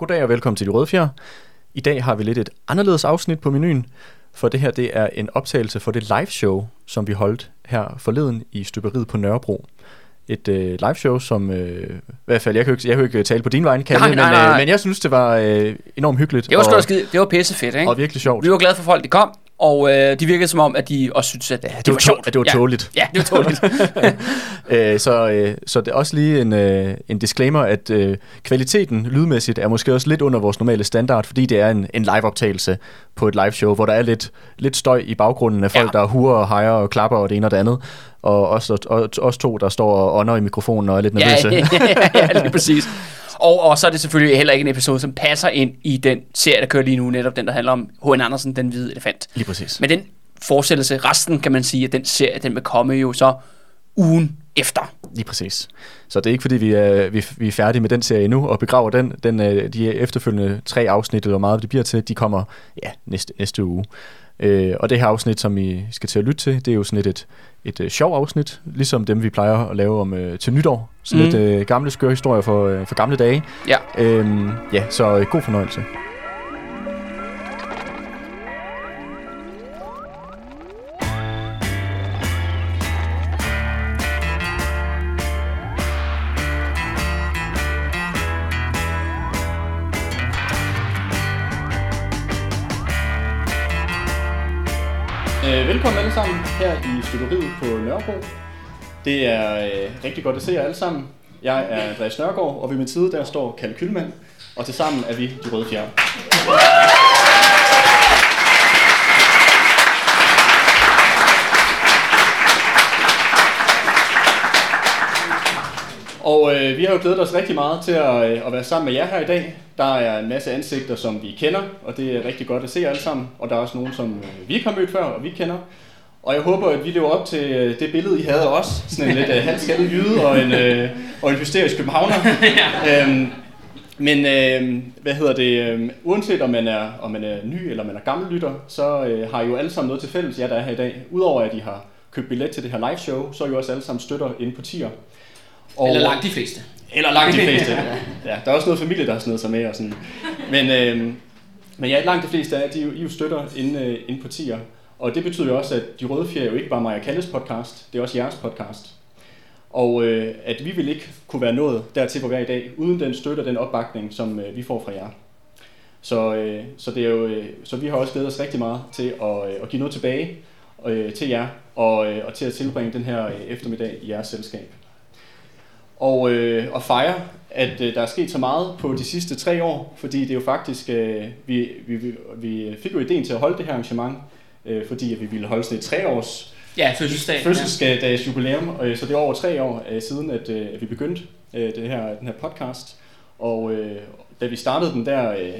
Goddag og velkommen til De Røde Fjer. I dag har vi lidt et anderledes afsnit på menuen, for det her det er en optagelse for det live show, som vi holdt her forleden i Støberiet på Nørrebro. Et øh, live show, som øh, i hvert fald, jeg kan jo ikke, jeg kan jo ikke tale på din vej, Kalle, Nej, men, nej, nej. Øh, men jeg synes, det var øh, enormt hyggeligt Det var sgu og, skide, det var pisse fedt, ikke? og virkelig sjovt. Vi var glade for folk, de kom, og øh, de virkede som om, at de også syntes, at ja, det, det var, var sjovt. at det var ja. tåligt. Ja, det var tåligt. Øh, så, øh, så det er også lige en, øh, en disclaimer, at øh, kvaliteten lydmæssigt er måske også lidt under vores normale standard, fordi det er en, en live-optagelse på et live show, hvor der er lidt, lidt støj i baggrunden af folk, Ja. der hurer og hejer og klapper og det ene og det andet. Og også, og, også to, der står og ånder i mikrofonen og er lidt ja, nervøse. ja, ja, ja, lige præcis. Og, og så er det selvfølgelig heller ikke en episode, som passer ind i den serie, der kører lige nu, netop den, der handler om H.N. Andersen, den hvide elefant. Lige præcis. Men den fortsættelse, resten kan man sige, at den serie, den vil komme jo så ugen efter. Lige præcis. Så det er ikke fordi, vi er, vi, vi er færdige med den serie endnu og begraver den. den øh, de efterfølgende tre afsnit, eller hvor meget det bliver til, de kommer ja, næste, næste uge. Øh, og det her afsnit, som I skal til at lytte til, det er jo sådan et, et, et, et sjov afsnit, ligesom dem, vi plejer at lave om øh, til nytår. Sådan mm. lidt øh, gamle skøre historier for, øh, for gamle dage. Ja. Øhm, ja, så øh, god fornøjelse. Velkommen alle sammen her i Støberiet på Nørrebro. Det er øh, rigtig godt at se jer alle sammen. Jeg er Andreas Nørgaard, og ved min side der står Kalle Kylmand, og tilsammen er vi De Røde Fjerde. Og øh, vi har jo glædet os rigtig meget til at, øh, at være sammen med jer her i dag. Der er en masse ansigter, som vi kender, og det er rigtig godt at se alle sammen. Og der er også nogen, som øh, vi ikke har mødt før, og vi kender. Og jeg håber, at vi lever op til øh, det billede, I havde af os. Sådan en lidt øh, halvskaldet jyde og en, øh, og en hysterisk københavner. øhm, men øh, hvad hedder det? Øh, uanset om man, er, om man er ny eller man er gammel lytter, så øh, har I jo alle sammen noget til fælles, jer der er her i dag. Udover at I har købt billet til det her live show, så er I jo også alle sammen støtter inde på tier. Og, Eller langt de fleste. eller langt de fleste. ja, der er også noget familie, der har snedet sig med og sådan. Men, øh, men ja, langt de fleste af de, jo- I jo støtter inde, øh, inde på tier. Og det betyder jo også, at De Røde Fjer er jo ikke bare og Kalles podcast, det er også jeres podcast. Og øh, at vi vil ikke kunne være nået dertil, hvor vi er i dag, uden den støtte og den opbakning, som øh, vi får fra jer. Så, øh, så, det er jo, øh, så vi har også glædet os rigtig meget til at, øh, at give noget tilbage øh, til jer, og, øh, og til at tilbringe den her øh, eftermiddag i jeres selskab. Og, øh, og fejre, at øh, der er sket så meget på de sidste tre år, fordi det er jo faktisk, øh, vi, vi, vi, fik jo ideen til at holde det her arrangement, øh, fordi at vi ville holde sådan et treårs Ja, fødselsdag. fødselsdags jubilæum, øh, så det er over tre år øh, siden, at, øh, at vi begyndte øh, det her, den her podcast. Og øh, da vi startede den der, øh,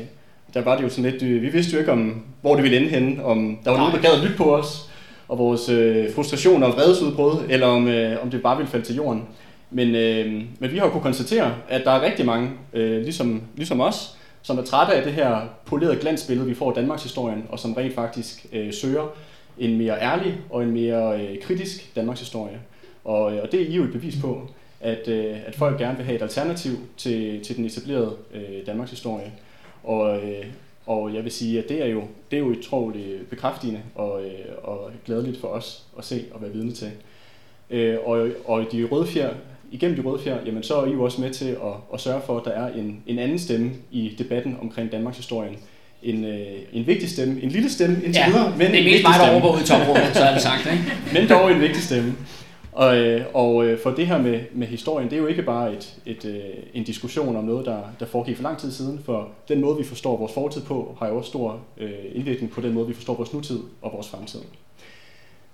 der var det jo sådan lidt, øh, vi vidste jo ikke om, hvor det ville ende henne, om der var nogen, der gad at lytte på os, og vores øh, frustrationer og vredesudbrud, eller om, øh, om det bare ville falde til jorden. Men, øh, men vi har jo kunnet konstatere, at der er rigtig mange, øh, ligesom, ligesom os, som er trætte af det her polerede glansbillede, vi får af Danmarks historien, og som rent faktisk øh, søger en mere ærlig og en mere øh, kritisk Danmarks historie. Og, øh, og det er I jo et bevis på, at, øh, at folk gerne vil have et alternativ til, til den etablerede øh, Danmarks historie. Og, øh, og jeg vil sige, at det er jo, det er jo utroligt bekræftigende og, øh, og glædeligt for os at se og være vidne til. Øh, og, og de røde fjer, igennem de røde fjer, jamen så er I jo også med til at, at sørge for, at der er en, en anden stemme i debatten omkring Danmarks historien. En, øh, en vigtig stemme, en lille stemme indtil Ja, videre, men det er en mest mig, der ud i toprummet, så er det sagt, ikke? Men dog en vigtig stemme. Og, øh, og øh, for det her med, med historien, det er jo ikke bare et, et, øh, en diskussion om noget, der, der foregik for lang tid siden, for den måde, vi forstår vores fortid på, har jo også stor øh, indvirkning på den måde, vi forstår vores nutid og vores fremtid.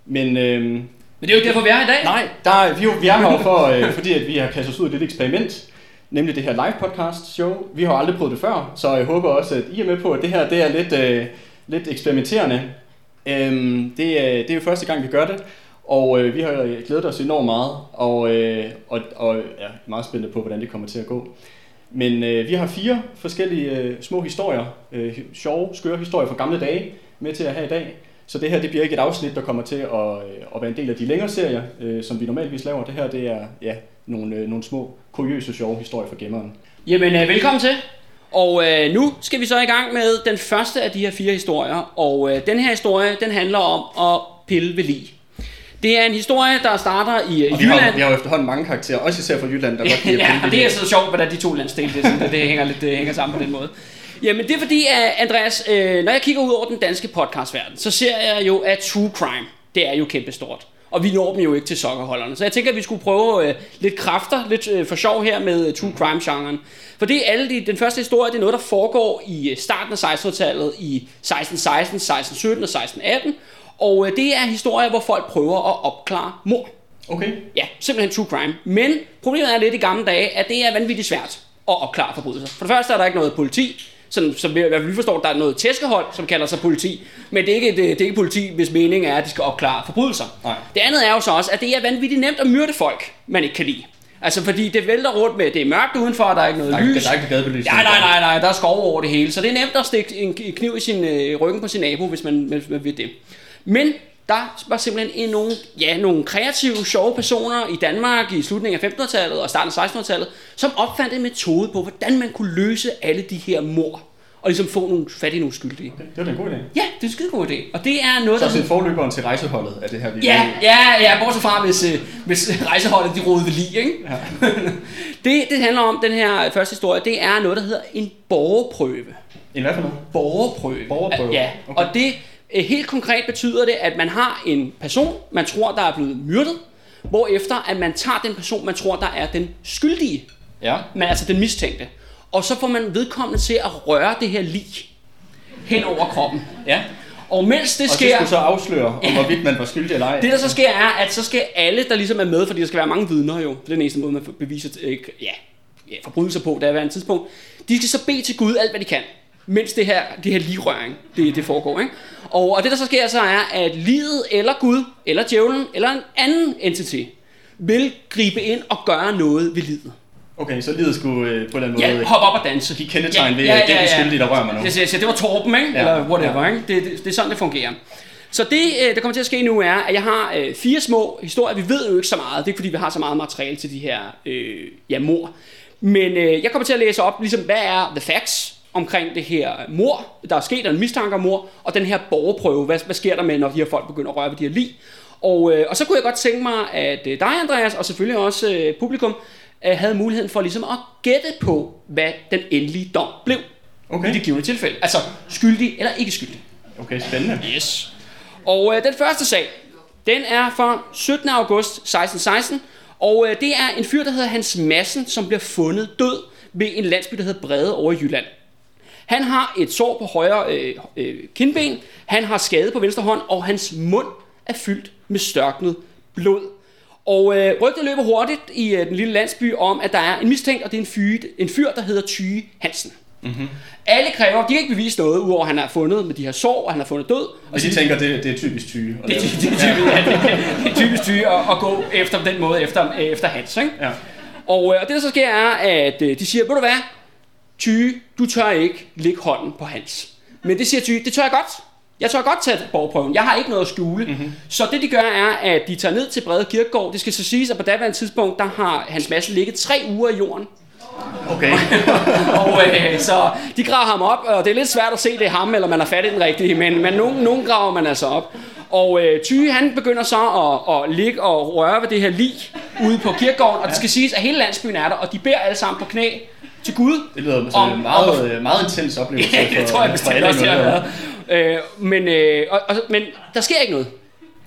Men øh, men det er jo ikke derfor, vi er her i dag. nej, der, er- vi, er jo- vi er her for, øh, fordi at vi har kastet os ud i et lille eksperiment, nemlig det her live podcast show. Vi har aldrig prøvet det før, så jeg håber også, at I er med på, at det her det er lidt, øh, lidt eksperimenterende. Øhm, det, er, det er jo første gang, vi gør det, og øh, vi har øh, glædet os enormt meget, og, øh, og, og er meget spændte på, hvordan det kommer til at gå. Men øh, vi har fire forskellige øh, små historier, øh, sjove, skøre historier fra gamle dage, med til at have i dag. Så det her det bliver ikke et afsnit, der kommer til at, øh, at være en del af de længere serier, øh, som vi normalvis laver. Det her det er ja, nogle, øh, nogle små, kuriøse, sjove historier fra gemmeren. Jamen, øh, velkommen til. Og øh, nu skal vi så i gang med den første af de her fire historier. Og øh, den her historie, den handler om at pille ved lige. Det er en historie, der starter i øh, Og vi har, Jylland. vi har jo efterhånden mange karakterer, også især fra Jylland, der godt lide ja, og det er så sjovt, hvordan de to landsdele, det, sådan, det, det hænger lidt det hænger sammen på den måde. Jamen, det er fordi, at Andreas, øh, når jeg kigger ud over den danske podcastverden, så ser jeg jo, at true crime, det er jo kæmpestort. Og vi når dem jo ikke til sokkerholderne. Så jeg tænker, at vi skulle prøve øh, lidt kræfter, lidt øh, for sjov her med øh, true crime-genren. For det er alle de, den første historie, det er noget, der foregår i starten af 1600-tallet, i 1616, 1617 og 1618. Og øh, det er historier, hvor folk prøver at opklare mord. Okay. Ja, simpelthen true crime. Men problemet er lidt i gamle dage, at det er vanvittigt svært at opklare forbrydelser. For det første er der ikke noget politi, sådan, som vi, i hvert fald vi forstår, der er noget tæskehold, som kalder sig politi, men det er, ikke, det, det er ikke politi, hvis meningen er, at de skal opklare forbrydelser. Nej. Det andet er jo så også, at det er vanvittigt nemt at myrde folk, man ikke kan lide. Altså fordi det vælter rundt med, det er mørkt udenfor, der er ikke noget Der er, lys. der er ikke gadebelysning. Ja, nej, nej, nej, der er skov over det hele. Så det er nemt at stikke en kniv i sin øh, ryggen på sin nabo, hvis man, hvis man vil det. Men der var simpelthen en, nogle, ja, nogle kreative, sjove personer i Danmark i slutningen af 1500-tallet og starten af 1600-tallet, som opfandt en metode på, hvordan man kunne løse alle de her mord. Og ligesom få nogle fat i nogle skyldige. Okay, Det var en god idé. Ja, det er en skide god idé. Og det er noget, Så der... en forløberen til rejseholdet af det her video. Ja, ja, ja, bortset fra, hvis, øh, hvis rejseholdet de rodede lige, ikke? Ja. det, det handler om, den her første historie, det er noget, der hedder en borgerprøve. En hvad for noget? Borgerprøve. Borgerprøve, Ja, okay. og det helt konkret betyder det, at man har en person, man tror, der er blevet myrdet, hvorefter at man tager den person, man tror, der er den skyldige, Ja. men altså den mistænkte. Og så får man vedkommende til at røre det her lig hen over kroppen. Ja. Og mens det Og det sker... så afsløre, om hvorvidt man var skyldig eller ej. Det der så sker er, at så skal alle, der ligesom er med, fordi der skal være mange vidner jo, det er den eneste måde, man beviser øh, ja, ja, forbrydelser på, der er et tidspunkt, de skal så bede til Gud alt, hvad de kan, mens det her, det her ligrøring, det, det foregår. Ikke? Og, og det der så sker så er, at livet eller Gud, eller djævlen, eller en anden entity, vil gribe ind og gøre noget ved livet. Okay, så livet skulle øh, på en eller anden Ja, måde hop op og danse. give kendetegn ved, at det er den skyldige, der rører mig nu. Det, det, det var Torben, ikke? Ja. Eller whatever, Ja. ikke? Det, det, det er sådan, det fungerer. Så det, øh, der kommer til at ske nu, er, at jeg har øh, fire små historier. Vi ved jo ikke så meget. Det er ikke, fordi vi har så meget materiale til de her øh, ja, mor. Men øh, jeg kommer til at læse op, ligesom, hvad er the facts omkring det her mor, der er sket, der er en mistanke om mor, og den her borgerprøve. Hvad, hvad sker der med, når de her folk begynder at røre ved de her lig? Og, øh, og så kunne jeg godt tænke mig, at øh, dig, Andreas, og selvfølgelig også øh, publikum, øh, havde muligheden for ligesom at gætte på, hvad den endelige dom blev Okay. i det givende tilfælde. Altså skyldig eller ikke skyldig. Okay, spændende. Yes. Og øh, den første sag, den er fra 17. august 1616, og øh, det er en fyr, der hedder Hans Madsen, som bliver fundet død ved en landsby, der hedder Brede over i Jylland. Han har et sår på højre øh, øh, kindben, han har skade på venstre hånd, og hans mund er fyldt med størknet blod. Og øh, rygtet løber hurtigt i øh, den lille landsby om, at der er en mistænkt, og det er en fyr, en fyr der hedder Tyge Hansen. Mm-hmm. Alle kræver, de kan ikke bevise noget, udover at han er fundet med de her sår, og han er fundet død. Og de tænker, det, det er typisk tyge. Det, det, det, det, det, det, det er typisk tyge at, at gå efter den måde, efter, øh, efter Hans. Ikke? Ja. Og, øh, og det der så sker er, at de siger, ved du hvad, Tyge, du tør ikke lægge hånden på Hans. Men det siger Tyge, det tør jeg godt. Jeg tør godt tage borgerprøven. Jeg har ikke noget at skjule. Mm-hmm. Så det de gør er, at de tager ned til Brede Kirkegård. Det skal så siges, at på daværende tidspunkt, der har Hans Madsen ligget tre uger i jorden. Okay. og øh, så de graver ham op, og det er lidt svært at se, det er ham, eller man har fat i den rigtige, men, men nogen, nogen graver man altså op. Og øh, Tyge, han begynder så at, at ligge og røre ved det her lig ude på kirkegården, og det skal siges, at hele landsbyen er der, og de beder alle sammen på knæ til Gud. Det lyder som en meget, meget intens oplevelse Ja, det tror jeg bestemt også, det har involverede. været. Øh, men, øh, og, og, men der sker ikke noget.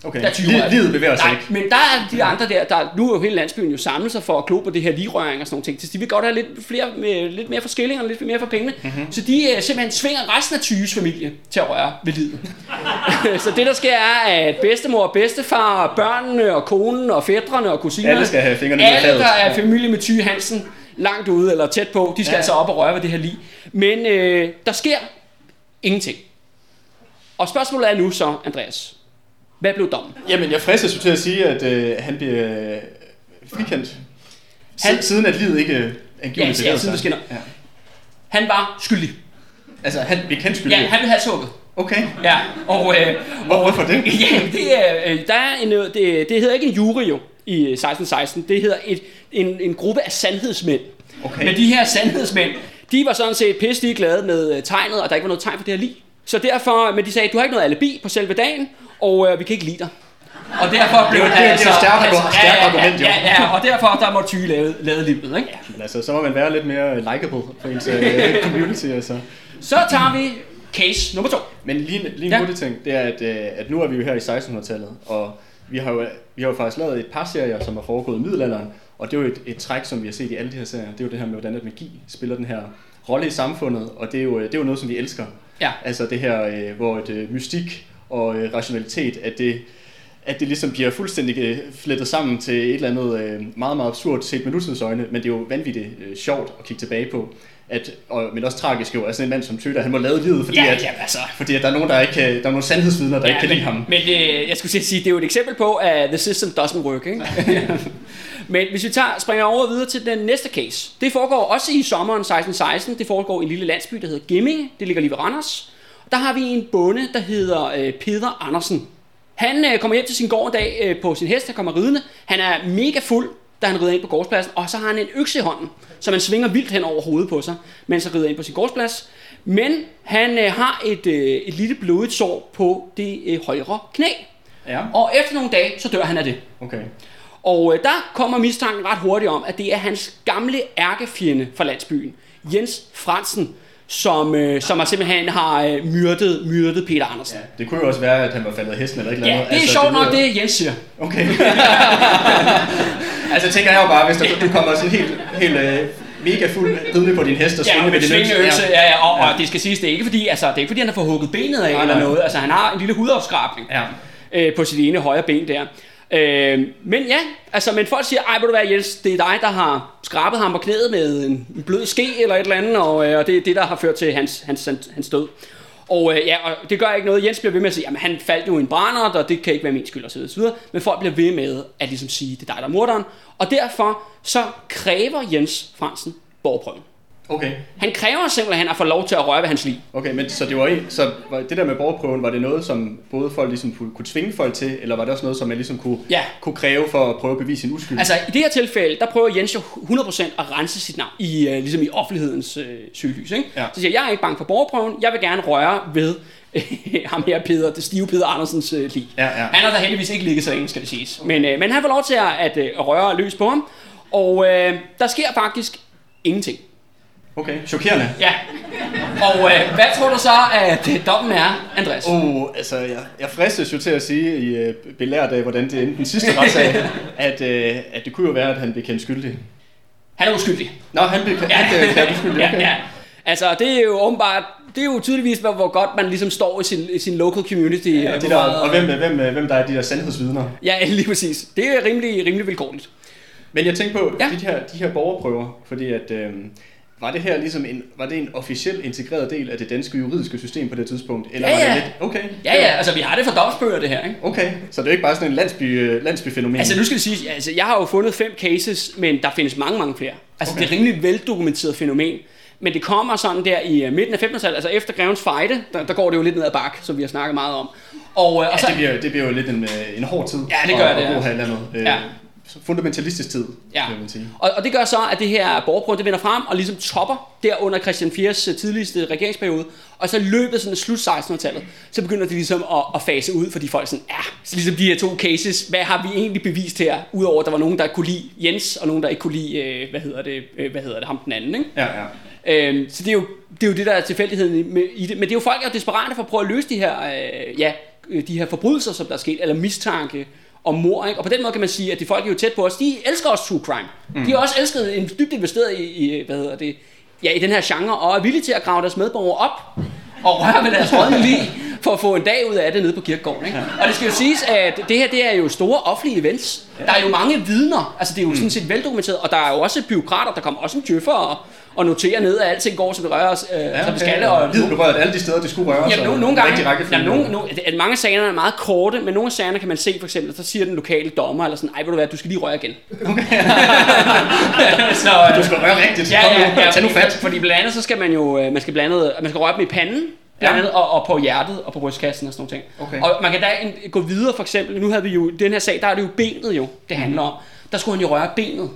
Okay, Der er 20 Li- år. livet bevæger sig Nej, ikke. men der er de andre der, der nu er jo hele landsbyen jo samlet sig for at klo på det her ligrøring og sådan nogle ting. Så de vil godt have lidt, flere, med, lidt mere for skilling og lidt mere for pengene. Mhm. Mm-hmm. Så de uh, simpelthen tvinger resten af Tyges familie til at røre ved livet. så det der sker er, at bedstemor og bedstefar, og børnene og konen og fædrene og kusinerne, Alle skal have fingrene alle der er familie med Tyge Hansen, langt ude eller tæt på, de skal Ja. altså op og røre ved det her lig. Men øh, der sker ingenting. Og spørgsmålet er nu så, Andreas, hvad blev dommen? Jamen, jeg fristes jo til at sige, at øh, han bliver øh, frikendt. Han... Siden at livet ikke øh, angiveligt Ja, ja, siden det skinner. Ja. Han var skyldig. Altså, han bliver kendt skyldig. Ja, han have sukket. Okay. Ja, og, øh, Hvor, hvorfor det? ja, det er, øh, der er en, øh, det, det hedder ikke en jury jo i øh, 1616. Det hedder et, en, en gruppe af sandhedsmænd. Okay. Men de her sandhedsmænd, de var sådan set pisse glade med øh, tegnet, og der ikke var noget tegn for det her lige. Så derfor, men de sagde, du har ikke noget alibi på selve dagen, og øh, vi kan ikke lide dig. Og derfor blev Det det er jo et stærkt argu- stærkt ja, argument, jo. ja, ja, ja, og derfor der må Ty lave, lave livet, ikke? Men altså, så må man være lidt mere likable for ens øh, community, altså. Så tager vi case nummer to. Men lige, lige en Ja. ja. hurtig ting, det er, at, øh, at nu er vi jo her i 1600-tallet, og vi har, jo, vi har jo faktisk lavet et par serier, som har foregået i middelalderen, og det er jo et, et træk, som vi har set i alle de her serier. Det er jo det her med, hvordan at magi spiller den her rolle i samfundet, og det er jo, det er jo noget, som vi elsker. Ja. Altså det her, øh, hvor et øh, mystik og øh, rationalitet, at det, at det ligesom bliver fuldstændig øh, flettet sammen til et eller andet øh, meget, meget absurd set med nutidens øjne, men det er jo vanvittigt øh, sjovt at kigge tilbage på. At, og, men også tragisk jo, altså en mand som Tøter, han må lade livet, fordi, Ja, at, ja, altså. fordi at der er nogen, der ikke kan, der er nogle sandhedsvidner, der ja, ikke kan men, lide ham. Men øh, jeg skulle at sige, det er jo et eksempel på, at the system doesn't work. Ikke? men hvis vi tager, springer over videre til den næste case. Det foregår også i sommeren 1616. Det foregår i en lille landsby, der hedder Gemming. Det ligger lige ved Randers. Der har vi en bonde, der hedder øh, Peter Andersen. Han øh, kommer hjem til sin gård en dag øh, på sin hest, han kommer ridende. Han er mega fuld, da han rider ind på gårdspladsen, og så har han en økse i hånden, som han svinger vildt hen over hovedet på sig, mens han rider ind på sin gårdsplads. Men han øh, har et, øh, et lille blodigt sår på det øh, højre knæ. Ja, Og efter nogle dage, så dør han af det. okay. Og øh, der kommer mistanken ret hurtigt om, at det er hans gamle ærkefjende fra landsbyen, Jens Fransen, som, øh, som har simpelthen har øh, myrdet, myrdet Peter Andersen. Ja, det kunne jo også være, at han var faldet af hesten eller et eller Ja, andet. det er altså, sjovt nok lyder- det, Jens siger. Okay. altså tænker jeg jo bare, hvis der, du kommer sådan helt, helt øh, mega fuld ridende på din hest og Ja, svinger og med din økse, Ja. ja, ja, og, Ja. og det skal siges, det er ikke fordi, altså, det er ikke fordi, han har fået hugget benet af Nej, eller nej. noget. Altså, han har en lille hudafskrabning ja. øh, på sit ene højre ben der. Øh, men ja, altså, men folk siger, ej, vil du være Jens, det er dig, der har skrabet ham på knæet med en en blød ske eller et eller andet, og, øh, og det er det, der har ført til hans, hans, hans, hans død. Og øh, ja, og det gør ikke noget. Jens bliver ved med at sige, at han faldt jo i en brændert, og det kan ikke være min skyld osv. osv. Men folk bliver ved med at ligesom sige, det er dig, der er morderen. Og derfor så kræver Jens Fransen borgprøven. Okay. Han kræver simpelthen at få lov til at røre ved hans liv. Okay, men så det var, en, så det der med borgerprøven, var det noget, som både folk ligesom kunne, tvinge folk til, eller var det også noget, som man ligesom kunne, Ja. kunne kræve for at prøve at bevise sin uskyld? Altså i det her tilfælde, der prøver Jens jo 100% at rense sit navn i, øh, ligesom i offentlighedens øh, søgelys. Ikke? Ja. Så siger jeg, jeg er ikke bange for borgerprøven, jeg vil gerne røre ved øh, ham her, Peter, det stive Peter Andersens øh, liv. Ja, ja. Han har da heldigvis ikke ligget så længe, skal det siges. Men, øh, men han får lov til at, at, øh, at røre løs på ham, og øh, der sker faktisk ingenting. Okay, chokerende. Ja. Og øh, hvad tror du så, at øh, dommen er, Andreas? Oh, altså, jeg, jeg fristes jo til at sige i øh, belært af, hvordan det endte den sidste retssag, at, øh, at det kunne jo være, at han blev kendt skyldig. Han er uskyldig. Nå, han blev, ja. han blev uskyldig, okay. Ja, ja. Altså, det er jo åbenbart, det er jo tydeligvis, hvor, hvor godt man ligesom står i sin, i sin local community. Ja, hvor de der, og hvem, hvem, hvem der er de der sandhedsvidner. Ja, lige præcis. Det er rimelig, rimelig vilkårligt. Men jeg tænkte på ja. de, her, de her borgerprøver, fordi at, øh, var det her ligesom en, var det en officiel integreret del af det danske juridiske system på det tidspunkt? Eller Ja, var det ja. lidt, okay. Ja, ja, altså vi har det for domsbøger, det her, ikke? Okay, så det er ikke bare sådan en landsby, øh, landsbyfænomen? Altså nu skal det sige, altså jeg har jo fundet fem cases, men der findes mange, mange flere. Altså okay. Det er rimelig veldokumenteret fænomen. Men det kommer sådan der i øh, midten af 1500-tallet, altså efter Grevens Fejde, der, der går det jo lidt ned ad bak, som vi har snakket meget om. Og, øh, og så, ja, det, bliver, det bliver jo lidt en, øh, en hård tid Ja, det gør at, det, at ja. bo her i landet. Øh, Ja. Fundamentalistisk tid, Ja. kan man sige. Og, og det gør så, at det her borgerprøve, det vender frem og ligesom topper der under Christian 4's tidligste regeringsperiode. Og så løbet sådan slut 1600-tallet, så begynder det ligesom at, at fase ud, fordi folk sådan, ja, så ligesom de her to cases, hvad har vi egentlig bevist her? Udover at der var nogen, der kunne lide Jens, og nogen, der ikke kunne lide, øh, hvad hedder det, øh, hvad hedder det, ham den anden, ikke? Ja, ja. Øhm, så det er, jo, det er jo det, der er tilfældigheden i, det. Men det er jo folk, der er desperate for at prøve at løse de her, øh, ja, øh, de her forbrydelser, som der er sket, eller mistanke om mor. Ikke? Og på den måde kan man sige, at de folk er jo tæt på os. De elsker også true crime. Mm. De har også elsket en dybt investeret i, i, hvad hedder det, ja, i den her genre, og er villige til at grave deres medborgere op og røre ved deres rådne lige for at få en dag ud af det nede på kirkegården. Ikke? Og det skal jo siges, at det her det er jo store offentlige events. Der er jo mange vidner, altså det er jo sådan set veldokumenteret, og der er jo også byråkrater, der kommer også en djøffer og, og noterer ned, at alting går, som det rører, øh, ja, som det skal. Og, Livet berørt alle de steder, det skulle røre Jamen, nogle, nogle gange, jamen, nogle, nogle, at mange af sagerne er meget korte, men nogle af sagerne kan man se, for eksempel, så siger den lokale dommer, eller sådan, ej, vil du være, du skal lige røre igen. så, øh, Du skal røre rigtigt. ja, Kom ja, nu, ja, Tag nu fat. fordi blandt andet, så skal man jo, øh, man skal blandt andet, man skal røre dem i panden, blandt Ja. og, og, på hjertet, og på brystkassen og sådan nogle ting. Okay. Og man kan da gå videre, for eksempel, nu havde vi jo, den her sag, der er det jo benet jo, det handler om. Der skulle han jo røre benet.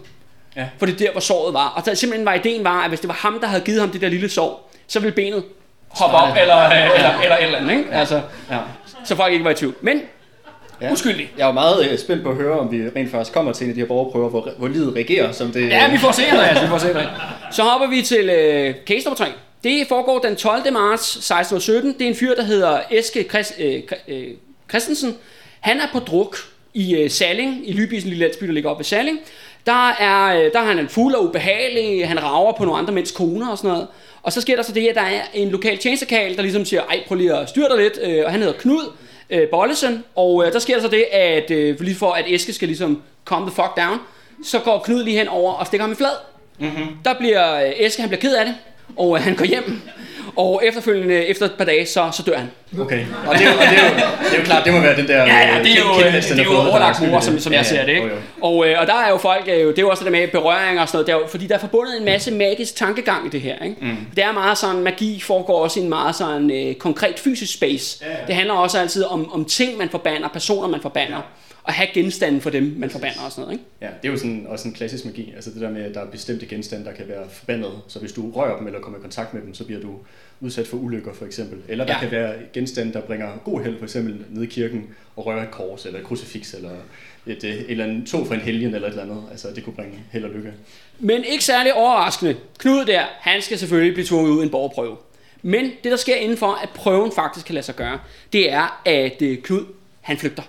Ja. For det er der, hvor såret var. Og der simpelthen var ideen var, at hvis det var ham, der havde givet ham det der lille sår, så ville benet hoppe op, eller, eller, eller, eller et eller andet, ikke? Altså, Ja. så folk ikke var i tvivl. Men Ja. uskyldig. Jeg er meget øh, spændt på at høre, om vi rent faktisk kommer til en af de her borgerprøver, hvor, hvor livet reagerer, som det... Ja, vi får se, Andreas, vi får se det. Så hopper vi til øh, case nummer 3. Det foregår den 12. marts 1617. Det er en fyr, der hedder Eske Chris, øh, øh, Christensen. Han er på druk i øh, Salling, i Lybis, en lille landsby, der ligger oppe ved Salling. Der er, øh, der er han en fuld og ubehagelig, han rager på nogle andre mænds koner og sådan noget. Og så sker der så det, at der er en lokal tjenestekal, der ligesom siger, ej, prøv lige at styre dig lidt. Øh, og han hedder Knud øh, Bollesen, og øh, der sker der så det, at øh, lige for at Eske skal ligesom calm the fuck down, så går Knud lige hen over og stikker ham i flad. Mm-hmm. Der bliver øh, Eske, han bliver ked af det, og øh, han går hjem. Og efterfølgende, efter et par dage, så, så dør han. Okay, og det, er jo, og det, er jo, det er jo klart, det må være den der... Ja, ja, øh, det er jo, kæmpe øh, det er jo overlagt mor, som, som Ja, jeg ser ja, det. jo, Ikke? jo. Og, øh, og der er jo folk, øh, det er jo også det der med berøringer og sådan noget, der, er jo- fordi der er forbundet en masse magisk tankegang i det her. Ikke? Mm. Det er meget sådan, magi foregår også i en meget sådan øh, konkret fysisk space. Ja, ja. Det handler også altid om, om ting, man forbander, personer, man forbander. Og have genstanden for dem, man forbander og sådan noget. Ikke? Ja, det er jo sådan, også en klassisk magi. Altså det der med, at der er bestemte genstande, der kan være forbandet. Så hvis du rører dem eller kommer i kontakt med dem, så bliver du udsat for ulykker for eksempel. Eller der Ja. kan være genstande, der bringer god held, for eksempel nede i kirken og rører et kors eller et krucifix eller et, øh, eller en tog for en helgen eller et eller andet. Altså det kunne bringe held og lykke. Men ikke særlig overraskende. Knud der, han skal selvfølgelig blive tvunget ud i en borgerprøve. Men det, der sker inden for, at prøven faktisk kan lade sig gøre, det er, at øh, Knud, han flygter.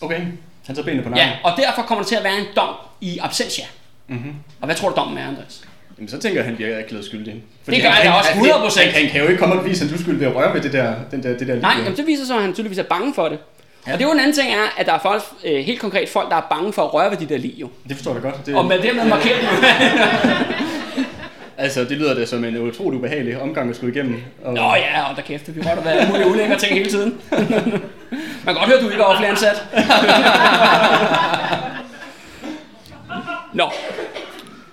Okay, han tager benene på nakken. Ja, og derfor kommer der til at være en dom i absentia. Mm-hmm. Og hvad tror du dommen er, Andreas? Jamen, så tænker jeg, at han bliver erklæret skyldig. Det gør han da også 100%. Han, han kan jo ikke komme og bevise hans uskyld ved at røre ved det der, den der, det der Nej, jamen, det viser sig, at han tydeligvis er bange for det. Ja. Og det er jo en anden ting er, at der er folk, øh, helt konkret folk, der er bange for at røre ved de der lige jo. Det forstår jeg godt. Det, Og med dermed markerer de jo. Altså, det lyder det som en utrolig ubehagelig omgang at skulle igennem. Og, Nå ja, og der kæft, vi har være mulige ulængere ting hele tiden. Man kan godt høre, at du ikke er offentlig ansat. Nå,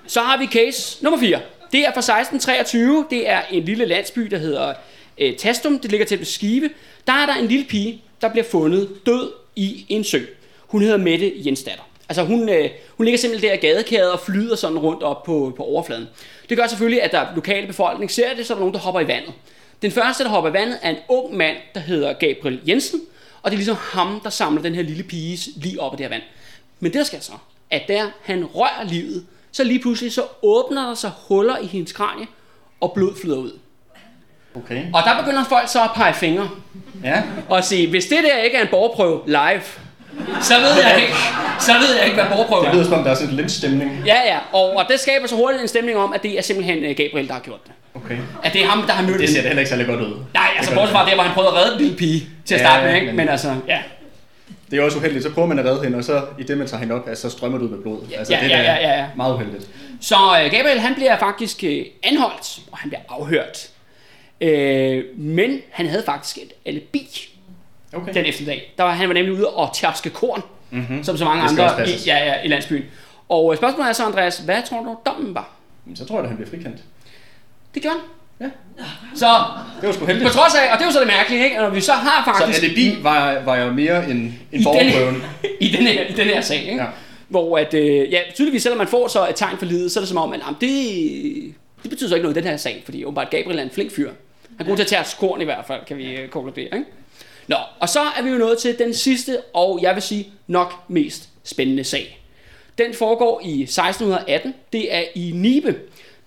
så har vi case nummer 4. Det er fra 1623. Det er en lille landsby, der hedder øh, Tastum. Det ligger til ved Skive. Der er der en lille pige, der bliver fundet død i en sø. Hun hedder Mette Jensdatter. Altså hun, øh, hun ligger simpelthen der i gadekæret og flyder sådan rundt op på, på overfladen. Det gør selvfølgelig, at der lokale befolkning ser det, så er der nogen, der hopper i vandet. Den første, der hopper i vandet, er en ung mand, der hedder Gabriel Jensen. Og det er ligesom ham, der samler den her lille piges lige op af det her vand. Men det der sker så, at der han rører livet, så lige pludselig så åbner der sig huller i hendes kranie, og blod flyder ud. Okay. Og der begynder folk så at pege fingre Ja. og sige, hvis det der ikke er en borgerprøve live, så ved jeg ikke, så ved jeg ikke, hvad borgerprøve Det er. lyder som om, der er sådan en lynch-stemning. Ja, ja, og, og det skaber så hurtigt en stemning om, at det er simpelthen øh, Gabriel, der har gjort det. Okay. At det er ham, der har mødt Det ser da heller ikke særlig godt ud. Nej, altså Det bortset fra det, hvor han prøvede at redde den lille pige til at Ja, starte med, ikke? men- Men altså, ja. Det er også uheldigt. Så prøver man at redde hende, og så i det, man tager hende op, altså, så strømmer det ud med blod. Altså, ja, det ja, er ja, ja, ja. meget uheldigt. Så øh, Gabriel, han bliver faktisk øh, anholdt, og han bliver afhørt. Øh, men han havde faktisk et alibi Okay. den eftermiddag. Der var, han var nemlig ude og tærske korn, mm-hmm. som så mange andre i, ja, ja, i landsbyen. Og øh, spørgsmålet er så, Andreas, hvad tror du, dommen var? Så tror jeg, at han bliver frikendt. Det gjorde han. Ja. Så Det var sgu på heldigt. trods af, og det er jo så det mærkelige, ikke? Når vi så har Så faktisk alibi var, var jo mere end, end borgerprøven. i, den her, i den her sag, ikke? Ja. Hvor at, øh, ja, tydeligvis, selvom man får så et tegn for livet, så er det som om, at jamen, det, det betyder så ikke noget i den her sag, fordi åbenbart Gabriel er en flink fyr. Han er god til at tage korn i hvert fald, kan vi øh, konkludere, ikke? Nå, og så er vi jo nået til den sidste, og jeg vil sige nok mest spændende sag. Den foregår i 1618. Det er i Nibe.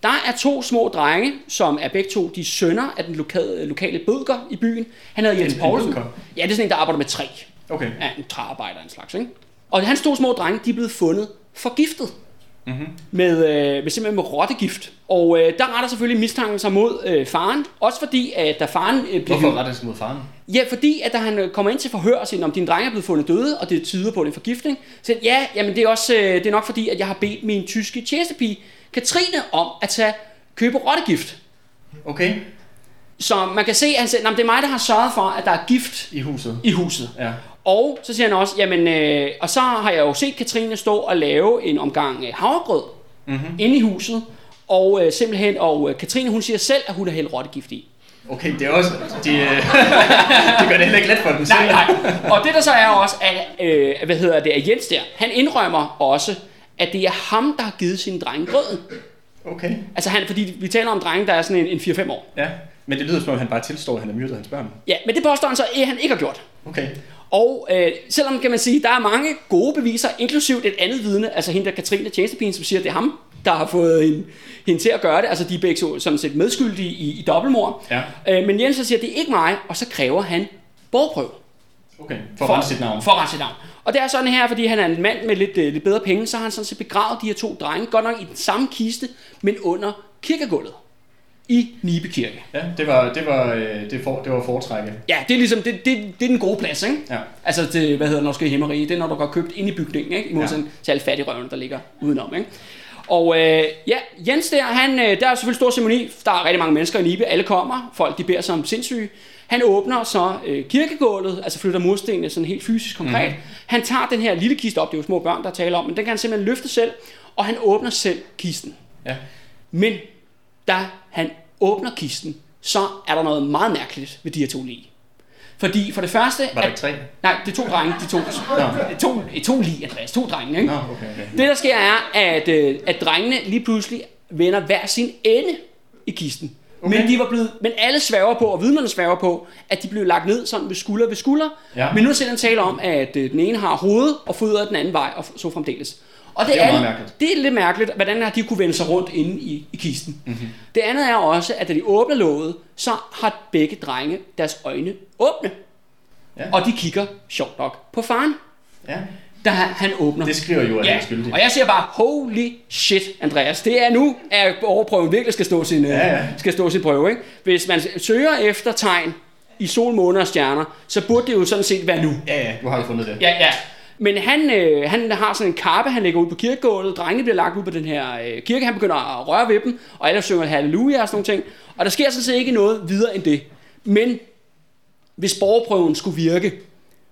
Der er to små drenge, som er begge to de sønner af den lokale, lokale bødker i byen. Han hedder Jens En- en Poulsen. Ja, det er sådan en, der arbejder med træ. Okay. Ja, en træarbejder en slags, ikke? Og hans to små drenge, de er blevet fundet forgiftet. Mm-hmm. Med, øh, med simpelthen med rottegift. Og øh, der retter selvfølgelig mistanken sig mod øh, faren. Også fordi, at da faren øh, bliver... Hvorfor rettes mod faren? Ja, fordi at da han øh, kommer ind til forhør og siger, om din dreng er blevet fundet døde, og det tyder på, det en forgiftning, så siger ja, jamen det er, også, øh, det er nok fordi, at jeg har bedt min tyske tjenestepige, Katrine, om at tage købe rottegift. Okay. Så man kan se, at han siger, "Nå, men det er mig, der har sørget for, at der er gift I huset. i huset. Ja. Og så siger han også, jamen, øh, og så har jeg jo set Katrine stå og lave en omgang øh, havregrød mm-hmm. inde i huset. Og øh, simpelthen, og øh, Katrine hun siger selv, at hun har hældt rottegift i. Okay, det er også... De, øh, det gør det heller ikke let for den. Nej, nej. Og det der så er også, at, øh, hvad hedder det, at Jens der, han indrømmer også, at det er ham, der har givet sine drenge grøden. Okay. Altså han, fordi vi taler om drenge, der er sådan en, en 4-5 år. Ja, men det lyder som om, han bare tilstår, at han har myrdet hans børn. Ja, men det påstår han så, at han ikke har gjort. Okay. Og øh, selvom kan man sige, der er mange gode beviser, inklusivt et andet vidne, altså hende der Katrine Tjenestepigen, som siger, at det er ham, der har fået hende, hende til at gøre det. Altså de er begge så- sådan set medskyldige i, i dobbeltmord. Ja. Øh, men Jens siger, at det er ikke mig, og så kræver han borgprøve. Okay, for at rense sit navn. For sit navn. Og det er sådan her, fordi han er en mand med lidt, øh, lidt bedre penge, så har han sådan set begravet de her to drenge, godt nok i den samme kiste, men under kirkegulvet i Nibe Kirke. Ja, det var, det var, øh, det for, det var foretrækket. Ja, det er ligesom, det, det, det er den gode plads, ikke? Ja. Altså til, hvad hedder det, i himmerige, det er når du går købt ind i bygningen, ikke? I modsætning ja. til alle fattigrøvene, der ligger udenom, ikke? Og øh, ja, Jens der, han, øh, der er selvfølgelig stor ceremoni, der er rigtig mange mennesker i Nibe, alle kommer, folk de beder sig om sindssyge. Han åbner så øh, kirkegulvet, altså flytter murstenene sådan helt fysisk konkret. Mm-hmm. Han tager den her lille kiste op, det er jo små børn, der taler om, men den kan han simpelthen løfte selv, og han åbner selv kisten. Ja. Men da han åbner kisten, så er der noget meget mærkeligt ved de her to lig. Fordi for det første... Var der at- tre? Nej, det er to drenge, de to, to, to lig, Andreas, to drenge, ikke? Nå, okay, okay. Det der sker er, at, øh, at drengene lige pludselig vender hver sin ende i kisten. Okay. Men, de var blevet, men alle sværger på, og vidnerne sværger på, at de blev lagt ned sådan ved skulder ved skulder. Ja. Men nu er selv tale om, at øh, den ene har hovedet og fødder den anden vej, og så fremdeles. Og det, Det er andet- mærkeligt. det er lidt mærkeligt, hvordan har de kunne vende sig rundt inde i, i kisten. Mm-hmm. Det andet er også, at da de åbner låget, så har begge drenge deres øjne åbne. Ja. Og de kigger sjovt nok på faren, Ja. da han, han åbner. Det skriver jo, at Ja, han er skyldig. og jeg siger bare, holy shit, Andreas. Det er nu, at overprøven virkelig skal stå sin, Ja, ja. øh, skal stå sin prøve. Ikke? Hvis man søger efter tegn i sol, måne og stjerner, så burde det jo sådan set være nu. Ja, ja, du har jo fundet det. Ja, ja. Men han, øh, han har sådan en kappe, han lægger ud på kirkegulvet. Drengene bliver lagt ud på den her øh, kirke. Han begynder at røre ved dem, og alle synger halleluja og sådan nogle ting. Og der sker sådan set ikke noget videre end det. Men hvis borgerprøven skulle virke,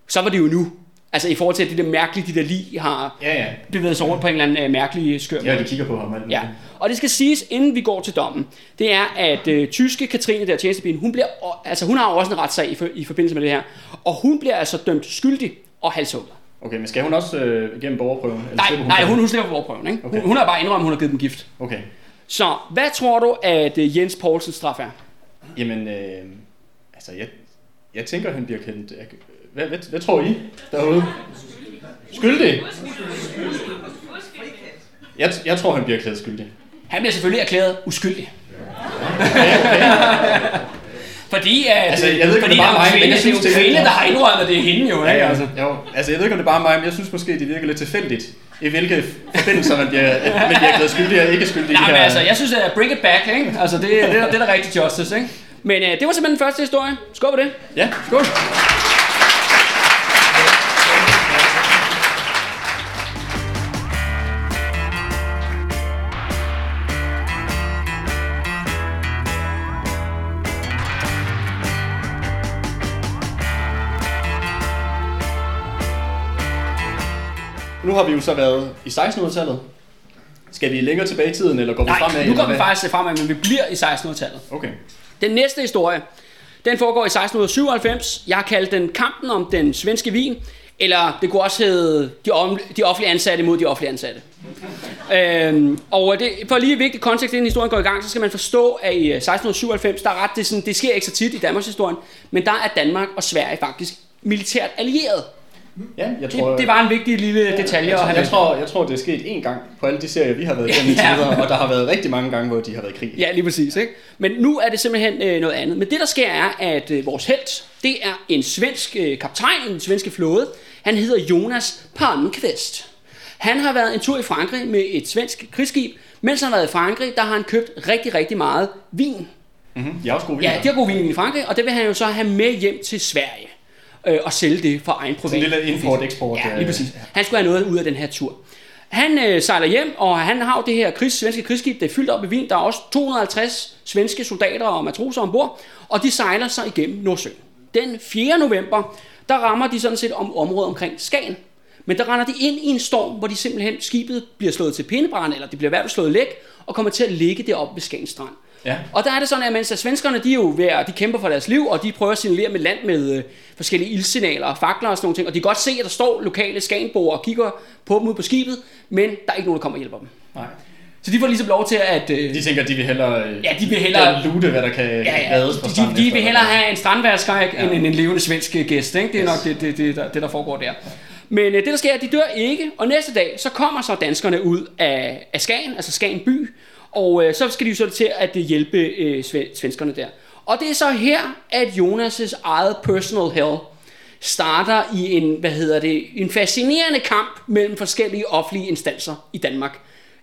så var det jo nu. Altså i forhold til, at det der mærkelige, de der lige har Ja, ja. bevæget sig rundt på en eller anden øh, mærkelig skør Ja, de kigger på ham. Ja, og det skal siges, inden vi går til dommen, det er, at øh, tyske Katrine, der tjenestepigen, hun, bliver, altså, hun har jo også en retssag i, for, i forbindelse med det her, og hun bliver altså dømt skyldig og halshugget. Okay, men skal hun også øh, igennem borgerprøven? Eller Nej, slipper nej, hun, hun slipper overprøven, ikke? Hun, Okay. hun har bare indrømmet, hun har givet dem gift. Okay. Så, hvad tror du, at øh, Jens Poulsens straf er? Jamen, øh, altså, jeg, jeg tænker, han bliver kendt... Hvad, hvad, hvad tror I derude? Skyldig? Jeg, jeg tror, han bliver klædt skyldig. Han bliver selvfølgelig erklæret uskyldig. fordi at, Altså, jeg ved ikke, om fordi det er bare mig, en men jeg synes, det er kvinde, der har indrømmet, det er hende jo, ikke? Altså. Jo, altså, jeg ved ikke, om det er bare mig, men jeg synes måske, det virker lidt tilfældigt, i hvilke forbindelser man bliver, man bliver klædt skyldig og ikke skyldig. Nej, men altså, jeg synes, at bring it back, ikke? Altså, det, det, er- det er da rigtig justice, ikke? Men øh, det var simpelthen den første historie. Skål på det. Ja, Skål. Nu har vi jo så været i 1600-tallet. Skal vi længere tilbage i tiden, eller går vi fremad? Nej, nu går vi faktisk fremad, men vi bliver i 1600-tallet. Okay. Den næste historie, den foregår i 1697. Jeg har kaldt den kampen om den svenske vin, eller det kunne også hedde de, om, de offentlige ansatte mod de offentlige ansatte. øhm, og det, for lige vigtigt kontekst, inden historien går i gang, så skal man forstå, at i øh, 1697, der er ret, det, sådan, det sker ikke så tit i Danmarks historie, men der er Danmark og Sverige faktisk militært allieret. Ja, jeg tror, Det, det var en vigtig lille detalje jeg, have jeg, tror, jeg tror, det er sket én gang på alle de serier, vi har været igennem Ja. ja. tider, og der har været rigtig mange gange, hvor de har været i krig. Ja, lige præcis. Ikke? Men nu er det simpelthen øh, noget andet. Men det, der sker, er, at øh, vores held, det er en svensk øh, kaptajn i den svenske flåde. Han hedder Jonas Palmqvist. Han har været en tur i Frankrig med et svensk krigsskib. Mens han har været i Frankrig, der har han købt rigtig, rigtig meget vin. Mm-hmm. De er også gode Ja, viner. de har god vin i Frankrig, og det vil han jo så have med hjem til Sverige. Øh, og sælge det for egen privat. Sådan lille import-eksport. Ja, lige præcis. Han skulle have noget ud af den her tur. Han øh, sejler hjem, og han har jo det her krigs, svenske krigsskib, det er fyldt op med vin. Der er også 250 svenske soldater og matroser ombord, og de sejler sig igennem Nordsøen. Den 4. november, der rammer de sådan set om området omkring Skagen. Men der render de ind i en storm, hvor de simpelthen skibet bliver slået til pindebrand, eller det bliver i hvert fald slået læk, og kommer til at ligge deroppe ved Skagen Strand. Ja. Og der er det sådan, at mens at svenskerne de er jo ved at, de kæmper for deres liv, og de prøver at signalere med land med øh, forskellige ildsignaler og fakler og sådan nogle ting, og de kan godt se, at der står lokale skanboer og kigger på dem ude på skibet, men der er ikke nogen, der kommer og hjælper dem. Nej. Så de får ligesom lov til at... Øh, De tænker, at de vil hellere, øh, Ja, de vil hellere- lute, hvad der kan ja, ja, reddes på de, stranden. de, de efter. vil hellere have en strandværsker ja. Ja. end en, en levende svensk øh, gæst. Ikke? Det er Yes. nok det, det, det, der, det, der foregår der. Men øh, det, der sker, er, at de dør ikke, og næste dag, så kommer så danskerne ud af, af Skagen, altså Skagen by, og øh, så skal de jo så til at øh, hjælpe øh, sve- svenskerne der. Og det er så her, at Jonas' eget personal hell starter i en, hvad hedder det, en fascinerende kamp mellem forskellige offentlige instanser i Danmark.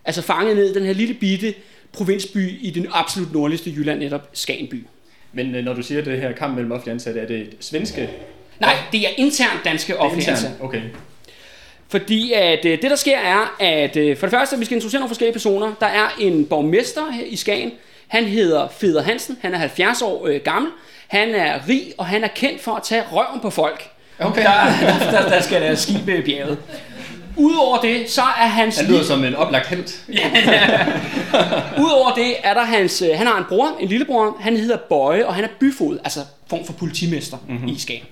Altså fanget ned i den her lille bitte provinsby i den absolut nordligste Jylland, netop Skagenby. Men øh, når du siger det her kamp mellem offentlige ansatte, er det svenske? Nej, det er internt danske offentlige ansatte. Okay. Fordi at øh, det, der sker, er, at øh, for det første, vi skal introducere nogle forskellige personer. Der er en borgmester her i Skagen. Han hedder Feder Hansen. Han er 70 år øh, gammel. Han er rig, og han er kendt for at tage røven på folk. Okay. Der, der, der, der skal der skib øh, bjerget. Udover det, så er hans Han lyder som en oplagt held. Udover det er der hans, øh, han har en bror, en lillebror, han hedder Bøje, og han er byfod, altså form for politimester mm-hmm. i Skagen.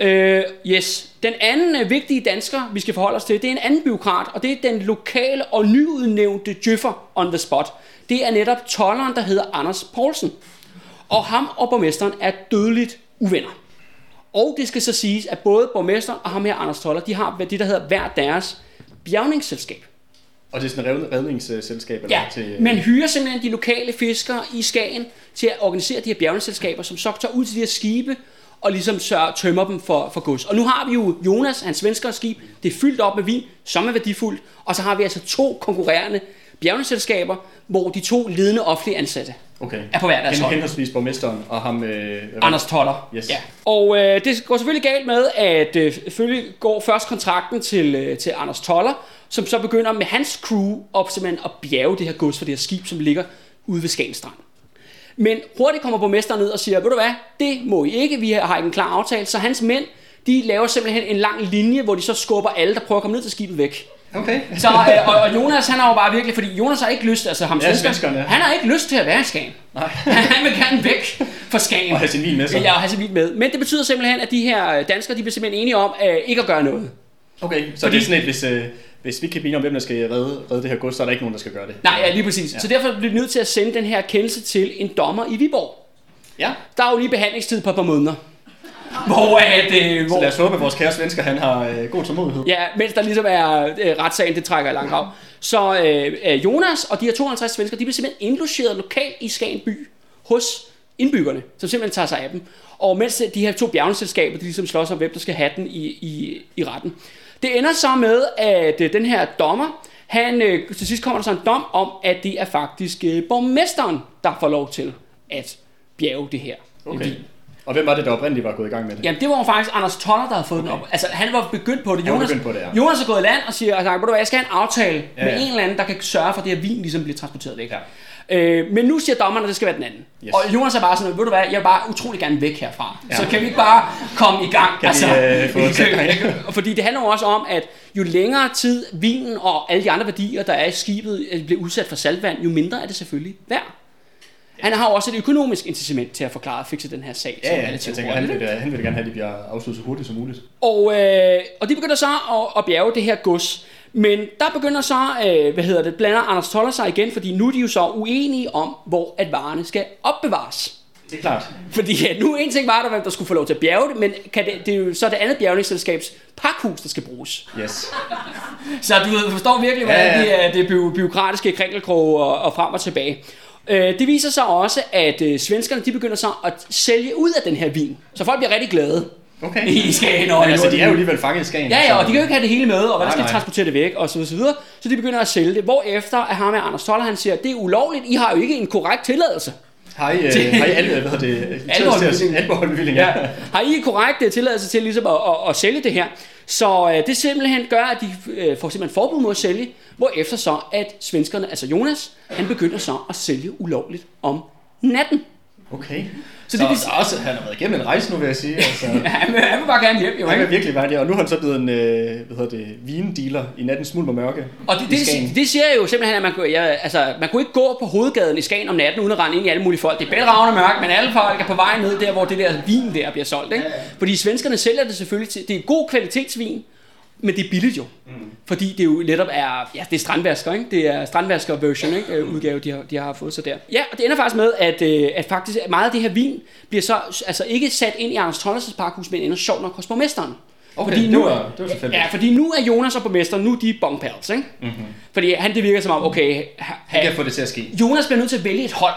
Øh, yes, den anden øh, vigtige dansker, vi skal forholde os til, det er en anden byråkrat, og det er den lokale og nyudnævnte djøffer on the spot. Det er netop tolleren, der hedder Anders Poulsen. Og ham og borgmesteren er dødeligt uvenner. Og det skal så siges, at både borgmesteren og ham her, Anders Toller, de har det, der hedder hver deres bjergningsselskab. Og det er sådan et redning- redningsselskab? Eller Ja, til, øh, man hyrer simpelthen de lokale fiskere i Skagen til at organisere de her bjergningsselskaber, som så tager ud til de her skibe og ligesom sørger, tømmer dem for, for gods. Og nu har vi jo Jonas, hans svenskere skib, det er fyldt op med vin, som er værdifuldt, og så har vi altså to konkurrerende bjergningsselskaber, hvor de to ledende offentlige ansatte Okay. er på hver deres hold. henholdsvis borgmesteren og ham... Øh, Anders Toller. Yes. Ja. Og øh, det går selvfølgelig galt med, at øh, selvfølgelig går først kontrakten til, øh, til Anders Toller, som så begynder med hans crew op simpelthen at bjerge det her gods for det her skib, som ligger ude ved Skagen Strand. Men hurtigt kommer borgmesteren ned og siger, ved du hvad, det må I ikke, vi har ikke en klar aftale, så hans mænd, de laver simpelthen en lang linje, hvor de så skubber alle, der prøver at komme ned til skibet væk. Okay. Så, øh, og, og Jonas, han har jo bare virkelig, fordi Jonas har ikke lyst, altså ham Ja, svenskeren, ja. han har ikke lyst til at være i Skagen. Nej. han vil gerne væk fra Skagen. Og have sin vin med sig. Ja, og have sin vin med. Men det betyder simpelthen, at de her danskere, de bliver simpelthen enige om øh, ikke at gøre noget. Okay, så Fordi- det er sådan et, hvis, øh, hvis vi kan blive om, hvem der skal redde, redde det her gods, så er der ikke nogen, der skal gøre det. Nej, ja, lige præcis. Ja. Så derfor bliver vi nødt til at sende den her kendelse til en dommer i Viborg. Ja, Der er jo lige behandlingstid på et par måneder. Hvor, at, øh, så hvor, lad os håbe, at vores kære svensker, han har øh, god tålmodighed. ja, mens der ligesom er øh, retssagen, det trækker i lang grav. Så øh, øh, Jonas og de her 250 svensker, de bliver simpelthen indlogeret lokalt i Skagen by hos indbyggerne, som simpelthen tager sig af dem. Og mens de her to bjergselskaber, de ligesom slås om, hvem der skal have den i, i, i retten. Det ender så med, at øh, den her dommer, han, øh, til sidst kommer der så en dom om, at det er faktisk øh, borgmesteren, der får lov til at bjerge det her. Okay. vin. Og hvem var det, der oprindeligt var gået i gang med det? Jamen, det var jo faktisk Anders Toller, der havde fået okay. den op. Altså, han var begyndt på det. Jonas, begyndt på det, ja. Jonas er gået i land og siger, altså, du hvad, jeg skal have en aftale Ja, med ja. en eller anden, der kan sørge for, at det her vin ligesom bliver transporteret væk. Ja. Øh, men nu siger dommeren, at det skal være den anden. Yes. Og Jonas er bare sådan, ved du hvad, jeg vil bare utrolig gerne væk herfra. Ja. Så kan vi ikke bare komme i gang? Altså, Kan vi, øh, få og fordi det handler jo også om, at jo længere tid vinen og alle de andre værdier, der er i skibet, øh, bliver udsat for saltvand, jo mindre er det selvfølgelig værd. Han har også et økonomisk incitament til at forklare og fikse den her sag. Ja, ja, jeg tænker, han vil, han vil gerne have, at de bliver afsluttet så hurtigt som muligt. og, øh, og de begynder så at, at bjerge det her gods. Men der begynder så, øh, hvad hedder det, blander Anders Toller sig igen, fordi nu er de jo så uenige om, hvor at varerne skal opbevares. Det er klart. Fordi ja, nu en ting var der, hvem der skulle få lov til at bjerge det, men kan det, det er jo så det andet bjergningsselskabs pakhus, der skal bruges. Yes. Så du forstår virkelig, hvordan Ja, ja, det er det by- byråkratiske krinkelkrog og, og frem og tilbage. Øh, det viser sig også, at øh, svenskerne de begynder så at sælge ud af den her vin. Så folk bliver rigtig glade Okay. i Skagen. og altså, de er jo alligevel fanget i Skagen. Ja, ja, og de kan jo ikke have det hele med, og hvordan skal de transportere det væk, og så, videre, så videre. Så de begynder at sælge det. Hvorefter at ham med Anders Toller, han siger, det er ulovligt, I har jo ikke en korrekt tilladelse. Har I, øh, har I alle, hvad hedder det? Alkoholbevilling. Alkoholbevilling, Ja. ja. Har I korrekt øh, tilladelse til ligesom at, at, at sælge det her? Så øh, det simpelthen gør, at de øh, får simpelthen forbud mod at sælge, hvorefter så, at svenskerne, altså Jonas, han begynder så at sælge ulovligt om natten. Okay. Så Så, det så også, han har været igennem en rejse nu, vil jeg sige. Altså. Ja, han, vil, han vil bare gerne hjem, jo Han ikke? vil virkelig være det, og nu er han så blevet en øh, hvad hedder det, vindealer i natten smuld og mørke. Og det, det, Skagen. det siger jo simpelthen, at man, kunne- ja, altså, man kunne ikke gå på hovedgaden i Skagen om natten, uden at rende ind i alle mulige folk. Det er bælragende mørkt, men alle folk er på vej ned der, hvor det der vin der bliver solgt. Ikke? Fordi svenskerne sælger det selvfølgelig til, det er god kvalitetsvin, men det er billigt jo. Mm. Fordi det jo netop er, ja, det er strandvasker, ikke? Det er strandvasker version, ikke? Øh, Udgave, de har, de har fået sig der. Ja, og det ender faktisk med, at, øh, at faktisk meget af det her vin bliver så altså ikke sat ind i Anders Tollers parkhus, men ender sjovt nok hos borgmesteren. Okay, Fordi det nu- var, det var. Ja, fordi nu er Jonas og borgmesteren, nu er de bong pals, ikke? Mm-hmm. Fordi han, det virker som om, okay, ha, Han ha, kan få det til at ske. Jonas bliver nødt til at vælge et hold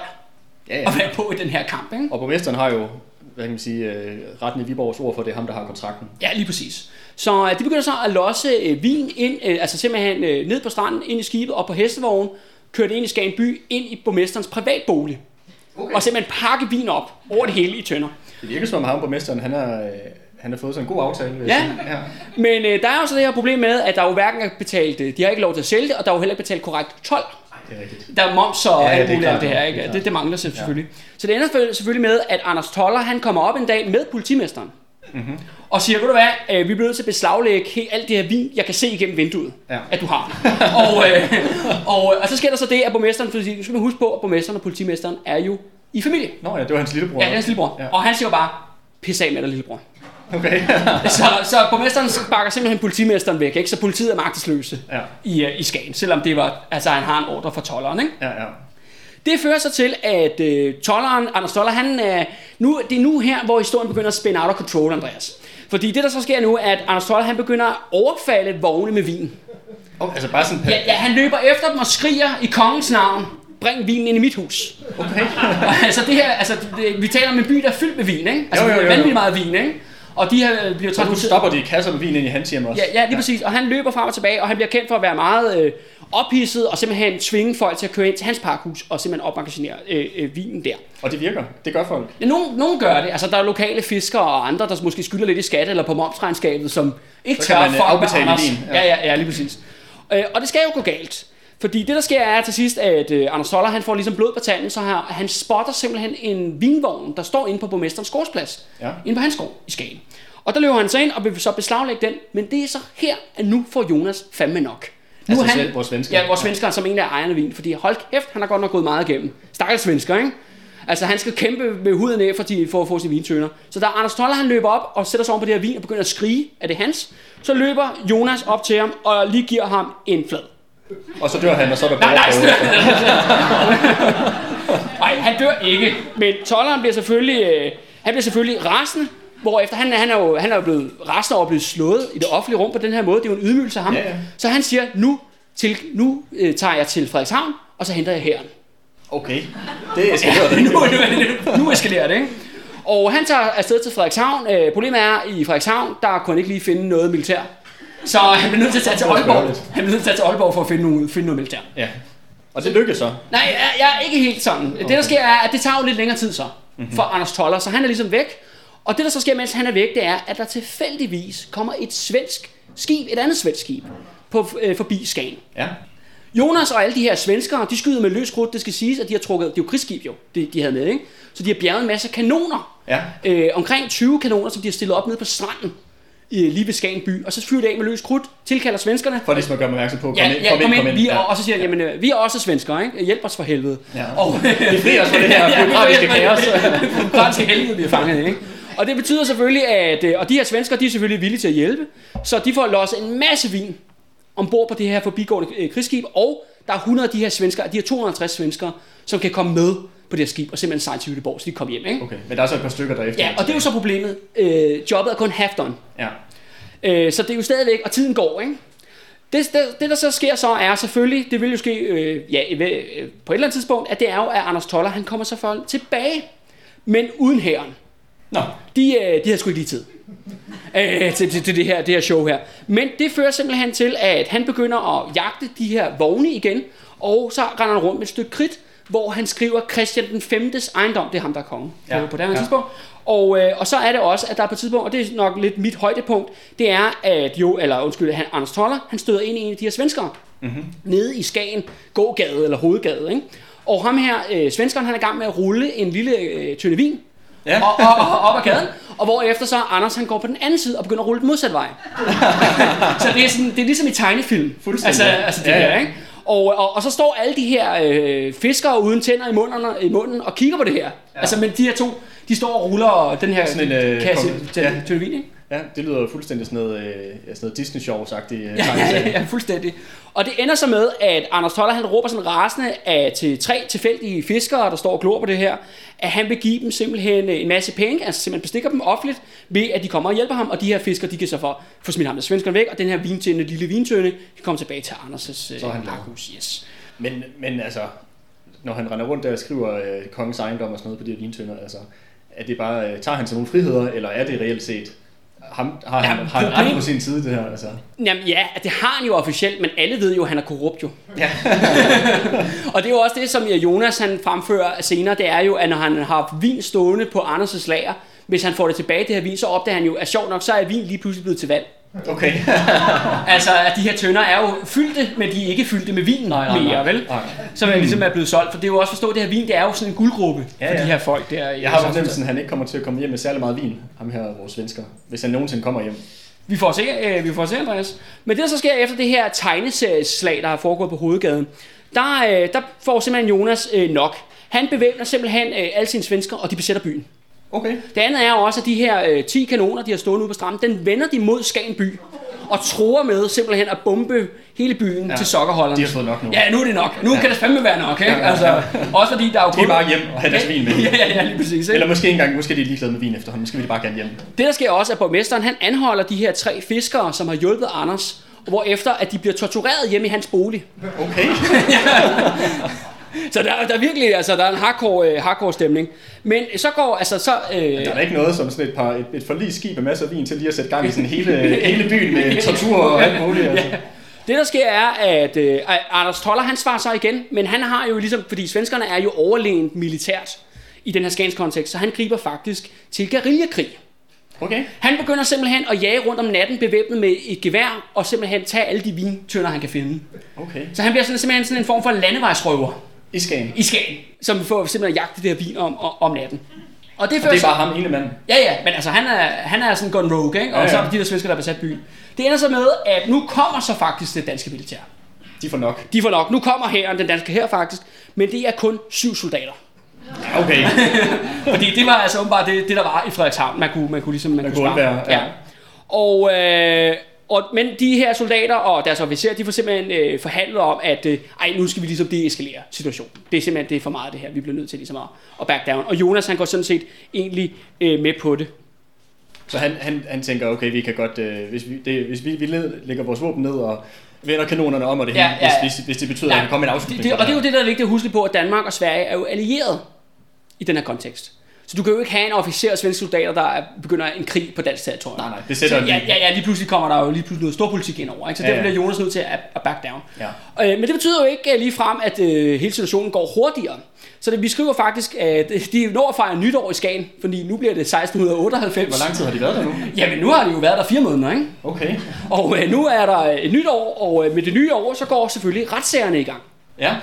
Ja, ja. at være på i den her kamp, ikke? Og borgmesteren har jo, hvad kan man sige, øh, retten i Viborgs ord for, det er ham, der har kontrakten. Ja, lige præcis. Så øh, de begynder så at losse øh, vin ind, øh, altså simpelthen øh, ned på stranden, ind i skibet og på hestevognen, køre det ind i Skagen by, ind i borgmesterens privatbolig. Okay. Og simpelthen pakke vin op over det hele i tønder. Det virker som om ham, borgmesteren, han har, øh, han har fået sådan en god aftale, Ja. ja. Men øh, der er jo så det her problem med, at der jo hverken er betalt, de har ikke lov til at sælge det, og der er jo heller ikke betalt korrekt 12. Det er rigtigt. Der er moms og Ja, ja, ja, alt det muligt af det her, ja, ikke? det Det, det mangler selvfølgelig. Så det ender selvfølgelig- selvfølgelig med, at Anders Toller, han kommer op en dag med politimesteren. Mm-hmm. Og siger, ved du hvad, øh, vi bliver nødt til at beslaglægge helt alt det her vin, jeg kan se igennem vinduet, Ja. at du har. og, øh, og, og så sker der så det, at borgmesteren, fordi nu skal man huske på, at borgmesteren og politimesteren er jo i familie. Nå ja, det var hans lillebror. Ja, det er hans lillebror. Ja. Ja. Og han siger jo bare, pis af med dig, lillebror. Okay. så, så borgmesteren bakker simpelthen politimesteren væk, ikke? så politiet er magtesløse ja, i, øh, i Skagen, selvom det var, altså, han har en ordre fra tolleren. Ikke? ja, ja. Det fører så til, at øh, tolleren, Anders Toller, han, øh, nu, det er nu her, hvor historien begynder at spænde out of control, Andreas. Fordi det, der så sker nu, er, at Anders Toller, han begynder at overfalde vogne med vin. Oh, altså bare sådan... Ja, ja, han løber efter dem og skriger i kongens navn, bring vinen ind i mit hus. Okay. altså det her, altså det, vi taler om en by, der er fyldt med vin, ikke? Altså Jo, jo, jo, jo. vanvittigt meget vin, ikke? Og de her bliver Så transporteret... stopper de kasser med vin ind i hans hjem også. Ja, ja, lige præcis. Og han løber frem og tilbage, og han bliver kendt for at være meget øh, ophidset, og simpelthen tvinge folk til at køre ind til hans parkhus, og simpelthen opmagasinere øh, øh, vinen der. Og det virker. Det gør folk. Ja, nogen, nogen gør det. Altså, der er lokale fiskere og andre, der måske skylder lidt i skat eller på momsregnskabet, som ikke tør man, øh, Ja. ja. ja, ja, ja, lige præcis. Øh, og det skal jo gå galt. Fordi det, der sker, er til sidst, at øh, Anders Toller, han får ligesom blod på tanden, så har, han spotter simpelthen en vinvogn, der står inde på borgmesterens gårdsplads. Ja. Inde på hans gård i Skagen. Og der løber han så ind og vil så beslaglægge den, men det er så her, at nu får Jonas fandme nok. Nu Altså han, sven- vores svensker. Ja, vores svensker, som en af ejerne af vin. Fordi hold kæft, han har godt nok gået meget igennem. Stakkels svensker, ikke? Altså, han skal kæmpe med huden af for, de, for at få sine vintønder. Så da Anders Toller, han løber op og sætter sig oven på det her vin og begynder at skrige, at det er hans, så løber Jonas op til ham og lige giver ham en flad. Og så dør han, og så er der Nej, nej. Nej, han dør ikke. Men tolleren bliver selvfølgelig, øh, han bliver selvfølgelig rasende, hvorefter han, han, er jo, han er jo blevet rasende over at blive slået i det offentlige rum på den her måde. Det er jo en ydmygelse af ham. Ja, ja. Så han siger, nu, til, nu øh, tager jeg til Frederikshavn, og så henter jeg hæren. Okay. Det er eskalerer det. nu, nu, nu eskalerer det, ikke? Og han tager afsted til Frederikshavn. Øh, problemet er, at i Frederikshavn, der kunne han ikke lige finde noget militær. Så han bliver nødt til at tage til Aalborg. Han bliver nødt til at tage til Aalborg for at finde noget, finde noget militær. Ja. Og det lykkes så. Nej, jeg, jeg er ikke helt sådan. Okay. Det der sker er, at det tager jo lidt længere tid så, mm-hmm. for Anders Toller, så han er ligesom væk. Og det der så sker, mens han er væk, det er, at der tilfældigvis kommer et svensk skib, et andet svensk skib, på, øh, forbi Skagen. Ja. Jonas og alle de her svenskere, de skyder med løs krudt. Det skal siges, at de har trukket, det er jo krigsskib jo, de, de havde med, ikke? Så de har bjerget en masse kanoner. Ja. Øh, omkring 20 kanoner, som de har stillet op nede på stranden, lige ved Skagen by. Og så fyrer det af med løs krudt, tilkalder svenskerne. For ligesom at gøre mig opmærksom på, kom Ja, ind, ja, kom ind, kom ind. Vi er, Ja. Og så siger jamen, øh, vi er også svenskere, ikke? Hjælp os for helvede. Ja. Og, Befri os fra det her bureaukratiske kaos. Bureaukratiske helvede, vi er fanget ikke? Og det betyder selvfølgelig, at øh, og de her svenskere, de er selvfølgelig villige til at hjælpe, så de får losset en masse vin ombord på det her forbigående øh, krigsskib, og der er 100 af de her svenskere, de her 250 svenskere, som kan komme med på det skib og simpelthen sejle til Göteborg, så de komme hjem, ikke? Okay, men der er så et par stykker derefter. Ja, og det er jo så problemet. Øh, jobbet er kun half done. Ja. Øh, så det er jo stadigvæk, og tiden går, ikke? Det, det, det, der så sker så, er selvfølgelig, det vil jo ske øh, ja, øh, på et eller andet tidspunkt, at det er jo, at Anders Toller, han kommer så for tilbage, men uden hæren. Nå, De, øh, de havde sgu ikke lige tid øh, til, til, til det, her, det her show her. Men det fører simpelthen til, at han begynder at jagte de her vogne igen, og så render han rundt med et stykke kridt, hvor han skriver Christian den 5. ejendom, det er ham, der er konge ja. På, det her ja. tidspunkt. Og, øh, og så er det også, at der er på et tidspunkt, og det er nok lidt mit højdepunkt, det er, at jo, eller undskyld, han, Anders Toller, han støder ind i en af de her svenskere, mm-hmm. nede i Skagen, gågade eller hovedgade, ikke? Og ham her, øh, svenskeren, han er i gang med at rulle en lille øh, tynde vin. Ja. Og, og, og, op ad gaden. Og hvorefter så Anders han går på den anden side og begynder at rulle den modsatte vej. så det er, sådan, det er ligesom i tegnefilm. Fuldstændig, Altså, altså det Ja, ja, her, ikke? Og, og, og så står alle de her øh, fiskere uden tænder i munden, i munden og kigger på det her. Ja. Altså, men de her to, de står og ruller den her Sådan en, øh, kasse til, ja. til ikke? Ja, det lyder jo fuldstændig sådan noget, øh, sådan noget Disney-show-agtigt. Øh, Ja, ja, ja, fuldstændig. Og det ender så med, at Anders Toller han råber sådan rasende af, til tre tilfældige fiskere, der står og glor på det her, at han vil give dem simpelthen øh, en masse penge, altså simpelthen bestikker dem offentligt, ved at de kommer og hjælper ham, og de her fiskere, de kan så få, få smidt ham med svenskerne væk, og den her vintønde, lille vintønde, kan komme tilbage til Anders' øh, Så han glad. pakhus, yes. Men, men altså, når han render rundt der og skriver øh, kongens ejendom og sådan noget på de her vintønder, altså, er det bare, øh, tager han sig nogle friheder, eller er det reelt set, ham, har han, har han ret på sin side, det her? Altså? Jamen ja, det har han jo officielt, men alle ved jo, at han er korrupt jo. Ja. og det er jo også det, som Jonas han fremfører senere, det er jo, at når han har vin stående på Anders' lager, hvis han får det tilbage, det her vin, så opdager han jo, at sjovt nok, så er vin lige pludselig blevet til vand. Okay. Altså, at de her tønder er jo fyldte, men de er ikke fyldte med vin Nej, nej, mere, nej. vel? Nej. Som er ligesom er blevet solgt, for det er jo også forstå, at det her vin, det er jo sådan en guldgruppe Ja, for ja. de her folk der. Jeg har fornemmelsen, at han ikke kommer til at komme hjem med særlig meget vin, ham her, vores svensker, hvis han nogensinde kommer hjem. Vi får se, øh, vi får se, Andreas. Men det, der så sker efter det her tegneserieslag, der har foregået på hovedgaden, der, øh, der får simpelthen Jonas øh, nok. Han bevæbner simpelthen øh, alle sine svensker, og de besætter byen. Okay. Det andet er også, at de her øh, 10 kanoner, de har stået ude på stranden, den vender de mod Skagen by og tror med simpelthen at bombe hele byen ja, til sokkerholderne. de har fået nok nu. Ja, nu er det nok. Nu ja. kan det fandme være nok, ikke? Ja, ja, ja. Altså, også fordi der er jo De er bare hjem og have deres vin med. ja, ja, ja, lige præcis. Ikke? Eller måske engang, måske er de ligeglade med vin efterhånden, måske vil de bare gerne hjem. Det der sker også, at borgmesteren han anholder de her tre fiskere, som har hjulpet Anders, hvor efter at de bliver tortureret hjemme i hans bolig. Okay. Så der, der er virkelig, altså, der er en hardcore, øh, hardcore stemning. Men så går, altså, så... Øh, Der er da ikke noget som sådan et, par, et, et forlisskib med masser af vin til lige at sætte gang i sådan hele, hele byen med tortur og alt muligt. Altså. Det der sker er, at øh, Anders Toller han svarer så igen, men han har jo ligesom, fordi svenskerne er jo overlegent militært i den her Skans kontekst, så han griber faktisk til guerillakrig. Okay. Han begynder simpelthen at jage rundt om natten bevæbnet med et gevær, og simpelthen tage alle de vintønder, han kan finde. Okay. Så han bliver sådan, simpelthen sådan en form for landevejsrøver I Skagen. i Skagen, som får simpelthen jagte det her vin om, om, natten. Og det, Og det er så- bare ham ene mand. Ja, ja, men altså han er, han er sådan gone rogue, ikke? Og Ja, så ja. er der de der svensker, der har besat byen. Det ender så med, at nu kommer så faktisk det danske militær. De får nok. De får nok. Nu kommer hæren, den danske her faktisk, men det er kun syv soldater. Okay. Fordi det var altså åbenbart det, det der var i Frederikshavn. Man kunne, man kunne ligesom man, Man kunne kunne undvære, ja. Og, øh, og, men de her soldater og deres officerer, de får simpelthen øh, forhandlet om, at øh, ej, nu skal vi ligesom deeskalere situationen. Det er simpelthen det er for meget det her. Vi bliver nødt til ligesom at, at back down. Og Jonas han går sådan set egentlig øh, med på det. Så han, han, han tænker, okay, vi kan godt, øh, hvis, vi, det, hvis vi, vi lægger vores våben ned og vender kanonerne om og det Ja, hele, ja, hvis, hvis, hvis det betyder, Nej, at der kommer en det, afslutning. det, på og det er jo det, der er vigtigt at huske på, at Danmark og Sverige er jo allieret i den her kontekst. Så du kan jo ikke have en officer af svenske soldater, der er- begynder en krig på dansk territorium. Nej, nej, det sætter så, ja, ja, ja, lige pludselig kommer der jo lige pludselig noget storpolitik ind over. Ikke? Så Ja, derfor bliver Jonas nødt til at, at back down. Ja. Øh, men det betyder jo ikke øh, lige frem, at øh, hele situationen går hurtigere. Så det, vi skriver faktisk, at øh, de når at fejre nytår i Skagen, fordi nu bliver det 1698. Hvor lang tid har de været der nu? Jamen nu har de jo været der fire måneder, ikke? Okay. Og øh, nu er der et nyt år, og øh, med det nye år, så går selvfølgelig retssagerne i gang. Ja.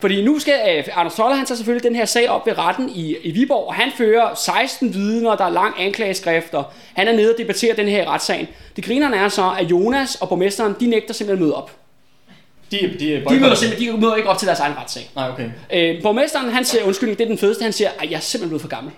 Fordi nu skal øh, Anders Toller, han tager selvfølgelig den her sag op ved retten i, i Viborg, og han fører 16 vidner, der er lang anklageskrift, og han er nede og debatterer den her retssag. Det grinerne er så, at Jonas og borgmesteren, de nægter simpelthen at møde op. De, de, De møder, simpelthen, de møder ikke op til deres egen retssag. Nej, okay. Øh, borgmesteren, han siger, undskyldning, det er den fedeste, han siger, at jeg er simpelthen blevet for gammel.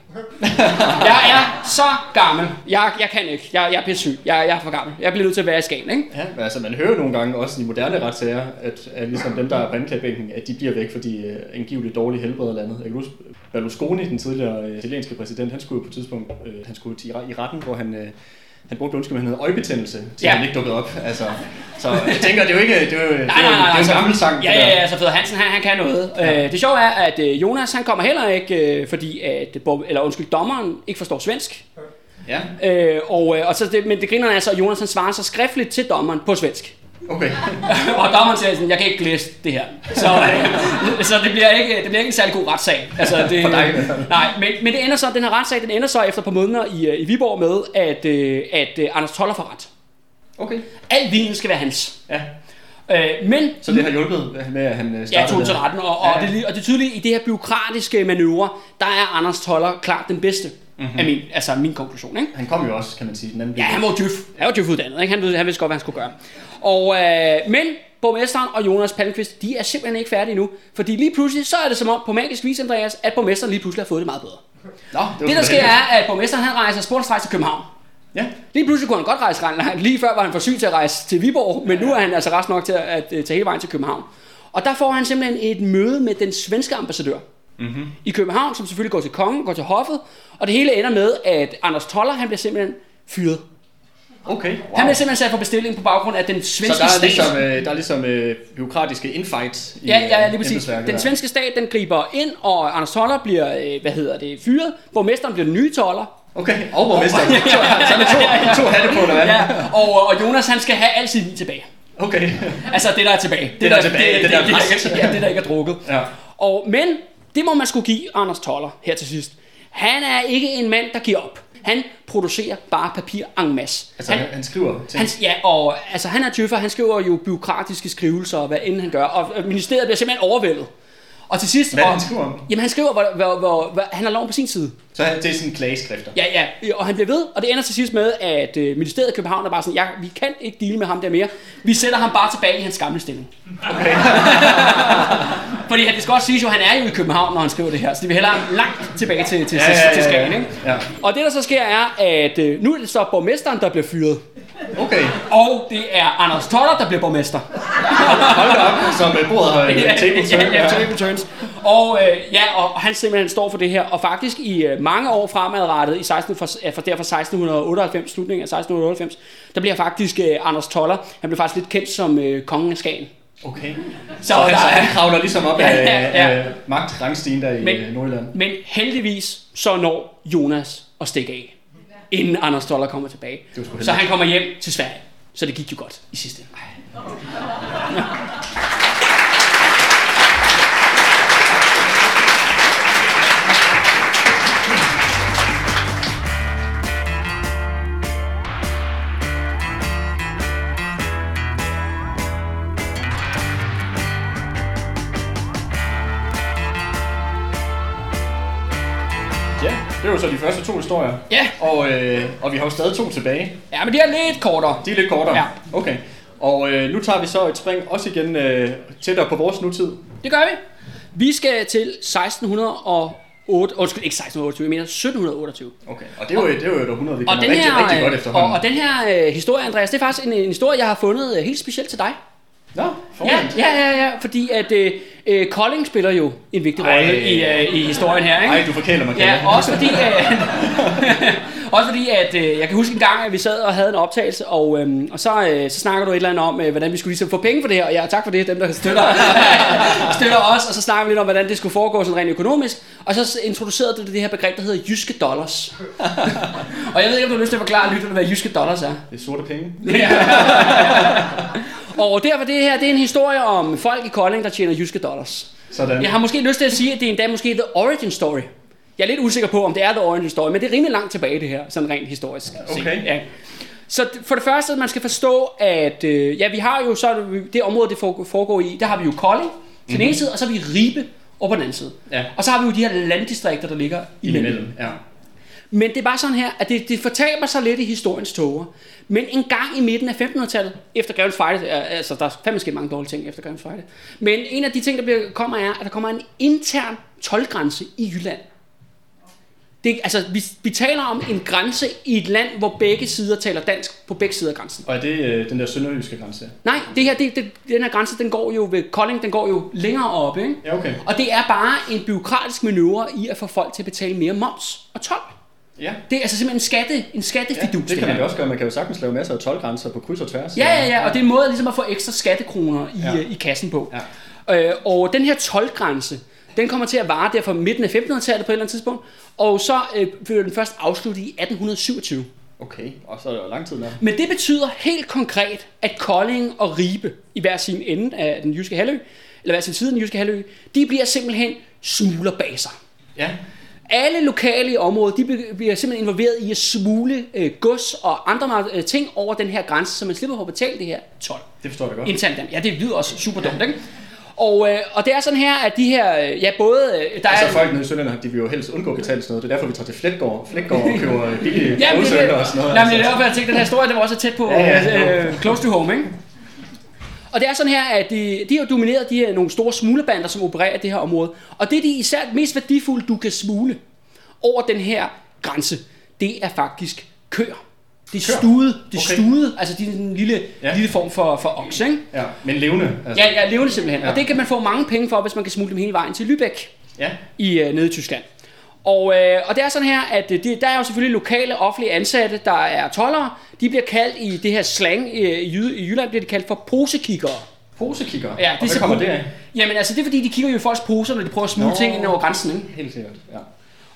jeg er så gammel. Jeg, jeg kan ikke. Jeg, jeg er pisse syg. Jeg, jeg er for gammel. Jeg bliver nødt til at være i Skagen, ikke? Ja, men altså man hører nogle gange også i moderne retssager, at, at ligesom dem, der er på anklagebænken, at de bliver væk, fordi uh, angiveligt dårlig helbred eller andet. Jeg kan huske, Berlusconi, den tidligere uh, italienske præsident, han skulle jo på et tidspunkt, uh, han skulle til, i retten, hvor han, uh, han brugte undskyld, han havde øjebetændelse, til Ja. han ikke dukkede op. Altså, så jeg tænker, det er jo ikke, det er jo, er Nej, nej, nej, det er jo altså, en gammel sang. Ja, ja, ja, så Feder Hansen, han, han kan noget. Ja. Øh, det sjove er, at øh, Jonas, han kommer heller ikke, øh, fordi at, eller undskyld, dommeren ikke forstår svensk. Ja, Øh, og, øh, og så det, men det griner er så, at Jonas han svarer så skriftligt til dommeren på svensk. Okay. og dommeren siger sådan, jeg kan ikke læse det her. Så, øh, så det, bliver ikke, det bliver ikke en særlig god retssag. Altså, det, For dig. Nej, men, men det ender så, den her retssag, den ender så efter et par måneder i, øh, i Viborg med, at, øh, at øh, Anders Toller får ret. Okay. Al vinen skal være hans. Ja. Øh, men Så det har hjulpet med, at han øh, Ja, startede tog til retten, og, og, Ja. det, er lige- og det er tydeligt, i det her byråkratiske manøvre, der er Anders Toller klart den bedste, mm-hmm. af min, altså min konklusion. Ikke? Han kom jo også, kan man sige, den anden Ja, han var jo djøf. Han var djøf uddannet, ikke? Han, ved, han vidste godt, hvad han skulle gøre. Og, øh, men borgmesteren og Jonas Palmqvist, de er simpelthen ikke færdige nu. Fordi lige pludselig, så er det som om på magisk vis, Andreas, at borgmesteren lige pludselig har fået det meget bedre. Nå, det, Det, der sker, er, at borgmesteren han rejser sportsrejse til København. Ja, Lige pludselig kunne han godt rejse langt. Lige før var han for syg til at rejse til Viborg, men nu er han altså rest nok til at, at, øh, tage hele vejen til København. Og der får han simpelthen et møde med den svenske ambassadør mm-hmm. i København, som selvfølgelig går til kongen, går til hoffet, og det hele ender med, at Anders Toller, han bliver simpelthen fyret. Okay. Wow. Han bliver simpelthen sat på bestilling på baggrund af den så svenske der er stat. ligesom, øh, der er ligesom øh, byråkratiske infights i Ja, ja, øh, lige præcis. Den der. svenske stat, den griber ind, og Anders Toller bliver, øh, hvad hedder det, fyret. Borgmesteren bliver den nye Toller. Okay, og borgmesteren. Så er to, to hatte på, hvad? Ja, og, og Jonas, han skal have al sin vin tilbage. Okay. Altså det, der er tilbage. Det, der er tilbage, det, det det, der det, det, ja, det, der ikke er drukket. Ja. Og, men det må man skulle give Anders Toller her til sidst. Han er ikke en mand, der giver op. Han producerer bare papir en masse. Altså, han, han, skriver ting. han, ja, og altså, han er tøffer, han skriver jo byråkratiske skrivelser, og hvad end han gør, og ministeriet bliver simpelthen overvældet. Og til sidst... Hvad er han skriver om? Jamen han skriver, hvor, hvor, hvor, hvor han har loven på sin side. Så han, det er sådan klageskrifter. Ja, ja, og han bliver ved, og det ender til sidst med, at øh, ministeriet i København er bare sådan, ja, vi kan ikke dele med ham der mere. Vi sætter ham bare tilbage i hans gamle stilling. Okay. Fordi han, det skal også siges jo, han er jo i København, når han skriver det her, så det vil hellere langt tilbage til, til, Ja, ja, ja, til. Skagen, ikke? Ja. Og det der så sker er, at øh, nu er det så borgmesteren, der bliver fyret, Okay. og det er Anders Toller, der bliver borgmester. Hold da op, som øh, bordet har ja, table turn. ja, ja, table turns. Og øh, ja, og han simpelthen står for det her, og faktisk i øh, mange år fremadrettet, i 16, for, for derfor 1698, slutningen af 1698, der bliver faktisk øh, Anders Toller, han blev faktisk lidt kendt som øh, kongen af Skagen. Okay. Så Så han, der så han kravler ligesom op Ja, af, ja, ja. af magtrangstigen der i Men- Men, Nordjylland. Men heldigvis så når Jonas at stikke af, inden Anders Toller kommer tilbage. Så han kommer hjem til Sverige. Så det gik jo godt i sidste ende. Ja, det var så de første to historier. Ja. Og, øh, og vi har jo stadig to tilbage. Ja, men det er lidt kortere. De er lidt kortere. Ja. Okay. Og øh, nu tager vi så et spring også igen øh, tættere på vores nutid. Det gør vi. Vi skal til 1608, undskyld, ikke 1628, jeg mener 1728. Okay. Og det er jo, det er jo et århundrede, vi Og den rigtig, her, rigtig godt øh, og, efterhånden. og den her øh, historie, Andreas, det er faktisk en, en historie, jeg har fundet øh, helt specielt til dig. Nå, Ja, ja, ja, ja, fordi at øh, øh, Kolding spiller jo en vigtig rolle i, øh, i historien her, ikke? Ej, du forkæler mig. Ja, også fordi, øh, også fordi at øh, jeg kan huske en gang, at vi sad og havde en optagelse, og, øh, og så, øh, så snakker du et eller andet om, øh, hvordan vi skulle ligesom få penge for det her, og ja, tak for det, dem der støtter, støtter os, og så snakker vi lidt om, hvordan det skulle foregå sådan rent økonomisk, og så introducerede du det her begreb, der hedder jyske dollars. og jeg ved ikke, om du har lyst til at forklare lytterne, hvad jyske dollars er. Det er sorte penge. Og derfor det her, det er en historie om folk i Kolding, der tjener jyske dollars. Sådan. Jeg har måske lyst til at sige, at det er endda måske the origin story. Jeg er lidt usikker på, om det er the origin story, men det er rimelig langt tilbage det her, sådan rent historisk. set. Okay. Ja. Så for det første, man skal forstå, at øh, ja, vi har jo så det, område, det foregår, foregår i, der har vi jo Kolding til den ene side, og så har vi Ribe over på den anden side. Ja. Og så har vi jo de her landdistrikter, der ligger imellem. Imellem, ja. Men det er bare sådan her, at det, det fortaber sig lidt i historiens tåger. Men en gang i midten af 1500-tallet, efter Grevens Fejde, altså der er fandme sket mange dårlige ting efter Grevens Fejde, men en af de ting, der bliver, kommer, er, at der kommer en intern tolvgrænse i Jylland. Det, altså, vi, vi taler om en grænse i et land, hvor begge sider taler dansk på begge sider af grænsen. Og er det øh, den der sønderjyske grænse? Nej, det her, det, det, den her grænse, den går jo ved Kolding, den går jo længere op, ikke? Ja, okay. Og det er bare en byråkratisk manøvre i at få folk til at betale mere moms og tolv. Ja. Det er altså simpelthen en, skatte, en ja skattefidus. det kan man jo også gøre. Man kan jo sagtens lave masser af tolvgrænser på kryds og tværs. Ja, ja, ja, og det er en måde ligesom at få ekstra skattekroner i, Ja. ja. i kassen på. Ja. Øh, og den her tolvgrænse, den kommer til at vare der fra midten af 1500-tallet på et eller andet tidspunkt, og så øh, bliver den først afsluttet i 1827. Okay, og så er der jo lang tid der. Men det betyder helt konkret, at Kolding og Ribe i hver sin ende af den jyske halvø, eller hver sin side af den jyske halvø, de bliver simpelthen smuglerbaser. Ja. Alle lokale i området, de bliver simpelthen involveret i at smule øh, gods og andre øh, ting over den her grænse, så man slipper for at betale det her 12 Det forstår jeg godt. internt. Ja, det lyder også super dumt, ikke? Og, øh, og det er sådan her, at de her, øh, ja både, øh, der Altså er... folk nede i Sønderland, de vil jo helst undgå at betale sådan noget. Det er derfor, vi tager til Flætgård, Flætgård og køber billige Ja, det, og sådan noget. nej, men det er altså. derfor, jeg tænkte, at den her historie, det var også tæt på Ja, ja. ja, øh, close to home, ikke? Og det er sådan her, at de, de har domineret de her nogle store smuglebander, som opererer i det her område. Og det er de især mest værdifulde, du kan smule over den her grænse, det er faktisk køer. Det er stude, det er Okay. stude, altså de er en lille, Ja. lille form for, for okse, ikke? Ja, men levende. Altså. Ja, ja, levende simpelthen. Ja. Og det kan man få mange penge for, hvis man kan smule dem hele vejen til Lübeck ja. i øh, nede i Tyskland. Og, øh, og det er sådan her, at øh, det, der er jo selvfølgelig lokale offentlige ansatte, der er tollere. De bliver kaldt i det her slang øh, i, Jyd- i Jylland, bliver de kaldt for posekiggere. Posekigger. Ja, og hvad kommer det af? Jamen altså, det er fordi, de kigger jo i folks poser, når de prøver at smule Nå. ting ind over grænsen. Ikke? Helt sikkert, ja.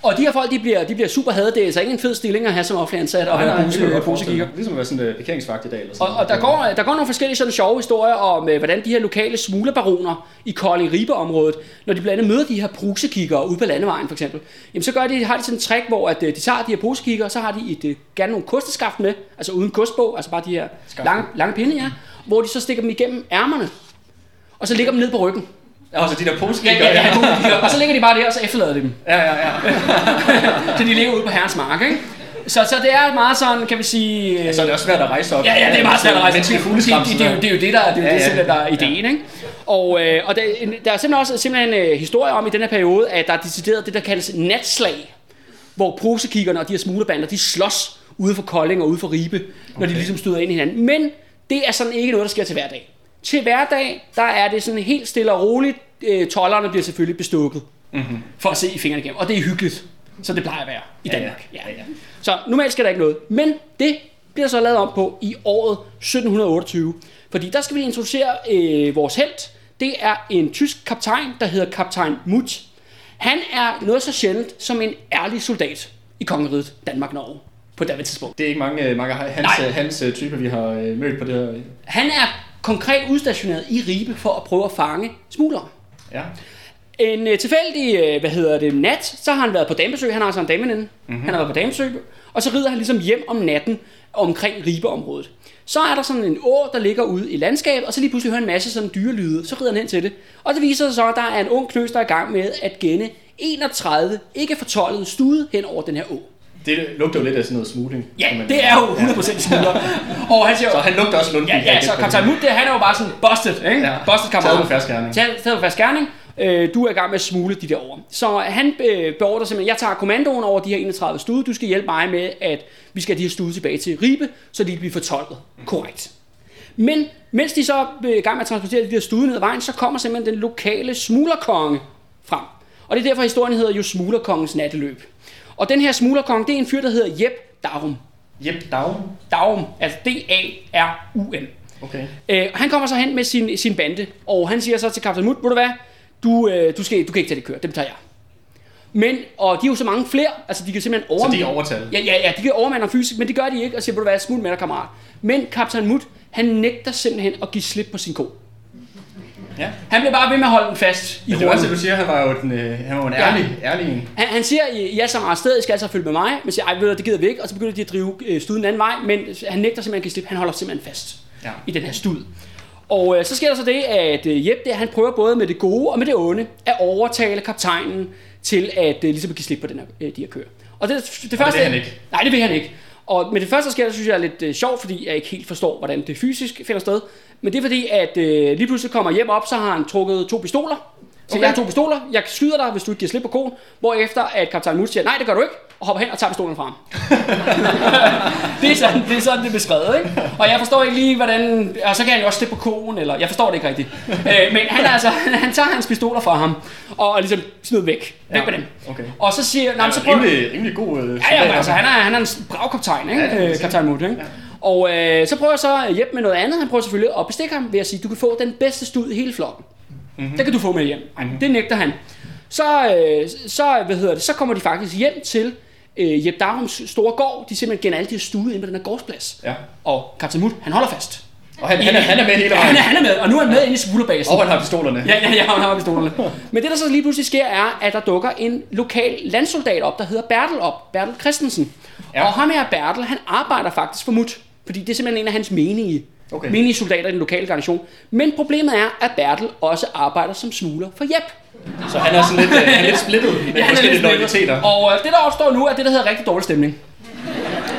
Og de her folk, de bliver, de bliver super hadet. Det er altså ikke en fed stilling at have som offentlig ansat og være godt posekigger. Ligesom at være sådan en uh, parkeringsvagt i dag. Eller sådan Og, og der, går, der går nogle forskellige sådan sjove historier om, øh, hvordan de her lokale smuglerbaroner i kolding ribe området når de blandt andet møder de her posekiggere ude på landevejen for eksempel, jamen så gør de, har de sådan en trick, hvor at, øh, de tager de her posekiggere, så har de et, øh, gerne nogle kosteskaft med, altså uden kostbog, altså bare de her lange, lange pinde, ja, hvor de så stikker dem igennem ærmerne, og så ligger dem ned på ryggen. Ja, så de der Ja, posekigger. ja, ja, posekigger. og så ligger de bare der, og så efterlader de dem. ja, ja, ja. Så de ligger ude på herrens mark, ikke? Så, så det er meget sådan, kan vi sige... øh, Så er det også svært at rejse op. Ja, ja, det er meget svært at rejse. Er det, det, det, det, det, er jo det, der, det, er Ja, det, ja. simpelthen, der er ideen. Ikke? Og, øh, og der, der er simpelthen også simpelthen en øh, historie om i den her periode, at der er decideret det, der kaldes natslag, hvor posekiggerne og de her smuglerbander, de slås ude for Kolding og ude for Ribe, når de Okay. ligesom støder ind i hinanden. Men det er sådan ikke noget, der sker til hverdag. Til hverdag, der er det sådan helt stille og roligt. Øh, tollerne bliver selvfølgelig bestukket Mhm. for at se i fingrene igennem. Og det er hyggeligt, så det plejer at være i Ja, ja. Danmark. Ja, ja. Så normalt sker der ikke noget. Men det bliver så lavet om på i året 1728. Fordi der skal vi introducere øh, vores held. Det er en tysk kaptajn, der hedder kaptajn Muth. Han er noget så sjældent som en ærlig soldat i kongeriget Danmark-Norge på daværende tidspunkt. Det er ikke mange, øh, mange hans, Nej. øh, hans øh, typer, vi har mødt på det her. Han er konkret udstationeret i Ribe for at prøve at fange smuglere. Ja. En øh, tilfældig, øh, hvad hedder det, nat, så har han været på damebesøg. Han har altså en dameveninde. Mhm. Mm-hmm. Han har været på damebesøg. Og så rider han ligesom hjem om natten omkring Ribeområdet. Så er der sådan en å, der ligger ude i landskabet, og så lige pludselig hører han en masse sådan dyrelyde. Så rider han hen til det. Og det viser sig så, at der er en ung knøs, der er i gang med at gænde 31 ikke fortollede stude hen over den her å. Det lugter jo lidt af sådan noget smugling. Ja, man- det er jo 100% smugler. Og han siger, Så han lugter også Lundby. Ja, ja, så kaptajn Muth, det, han er jo bare sådan busted, ikke? Ja. Busted kammerat. Taget med fersk gerning. Taget med fersk gerning. Øh, du er i gang med at smule de der over. Så han øh, beordrer simpelthen, jeg tager kommandoen over de her 31 stude. Du skal hjælpe mig med, at vi skal have de her stude tilbage til Ribe, så de kan blive fortolket korrekt. Men mens de så er i gang med at transportere de der stude ned ad vejen, så kommer simpelthen den lokale smuglerkonge frem. Og det er derfor, historien hedder jo Smuglerkongens natteløb. Og den her smuglerkonge, det er en fyr, der hedder Jeb Darum. Jep, Down. Darum, altså D-A-R-U-M. Okay. Øh, han kommer så hen med sin, sin bande, og han siger så til kaptajn Mut, ved du hvad, du, øh, du, skal, du kan ikke tage det kør, det betaler jeg. Men, og de er jo så mange flere, altså de kan simpelthen over... Så de er overtal. Ja, ja, ja, de kan overmande fysisk, men det gør de ikke, og siger, ved du hvad, smut med dig, kammerat. Men kaptajn Mut, han nægter simpelthen at give slip på sin ko. Ja. Han bliver bare ved med at holde den fast i Men det var også, det, du siger, han var jo en, øh, han var en Ja. ærlig, ærlig en. Han, han siger, er meget sted, I skal altså følge med mig. Men siger, ej, ved du, hvad, det gider vi ikke. Og så begynder de at drive øh, studen den anden vej. Men han nægter simpelthen at give slip. Han holder simpelthen fast Ja. i den her stud. Og øh, så sker der så det, at øh, Jeb der, han prøver både med det gode og med det onde at overtale kaptajnen til at øh, ligesom at give slip på den her, øh, de her køer. Og det, det, det første, vil han ikke. Nej, det vil han ikke. Og med det første, der sker, synes jeg er lidt øh, sjovt, fordi jeg ikke helt forstår, hvordan det fysisk finder sted. Men det er fordi, at øh, lige pludselig kommer hjem op, så har han trukket to pistoler. Så okay. Jeg har to pistoler, jeg skyder dig, hvis du ikke giver slip på konen. Hvorefter at kaptajn Mus siger, nej, det gør du ikke, og hopper hen og tager pistolen fra ham. det, er sådan, det er sådan, det er beskrevet, ikke? Og jeg forstår ikke lige, hvordan... Og så kan han jo også slippe på konen, eller... Jeg forstår det ikke rigtigt. øh, men han, er altså, han tager hans pistoler fra ham, og, og ligesom smider væk. Væk Ja, med dem. okay. Og så siger... Nej, så prøver, rimelig, rimelig god øh, Ja, ja, men altså, han er, han er en brav kaptajn, ikke? Ja, sige. kaptajn Muth, ikke? Ja. Og øh, så prøver jeg så at hjælpe med noget andet. Han prøver selvfølgelig at bestikke ham ved at sige, du kan få den bedste stud i hele flokken. Mm-hmm. Det kan du få med hjem. Mm-hmm. Det nægter han. Så, øh, så, hvad hedder det, så kommer de faktisk hjem til øh, Jeb Darums store gård. De simpelthen gener alle de stude ind på den her gårdsplads. Ja. Og kaptajn Muth, han holder fast. Og han, han, er, han er med hele Ja, vejen. han er, han er med, og nu er han med inde i smuglerbasen. Og han har pistolerne. Ja, ja, ja, han har pistolerne. Men det, der så lige pludselig sker, er, at der dukker en lokal landsoldat op, der hedder Bertel op. Bertel Christensen. Ja. Ja. Og ham her, Bertel, han arbejder faktisk for MUT. Fordi det er simpelthen en af hans menige, Okay. menige soldater i den lokale garnison. Men problemet er, at Bertel også arbejder som smugler for Jep. Så han er sådan lidt, øh, han er lidt splittet med Ja, forskellige lojaliteter. Og øh, det, der opstår nu, er det, der hedder rigtig dårlig stemning.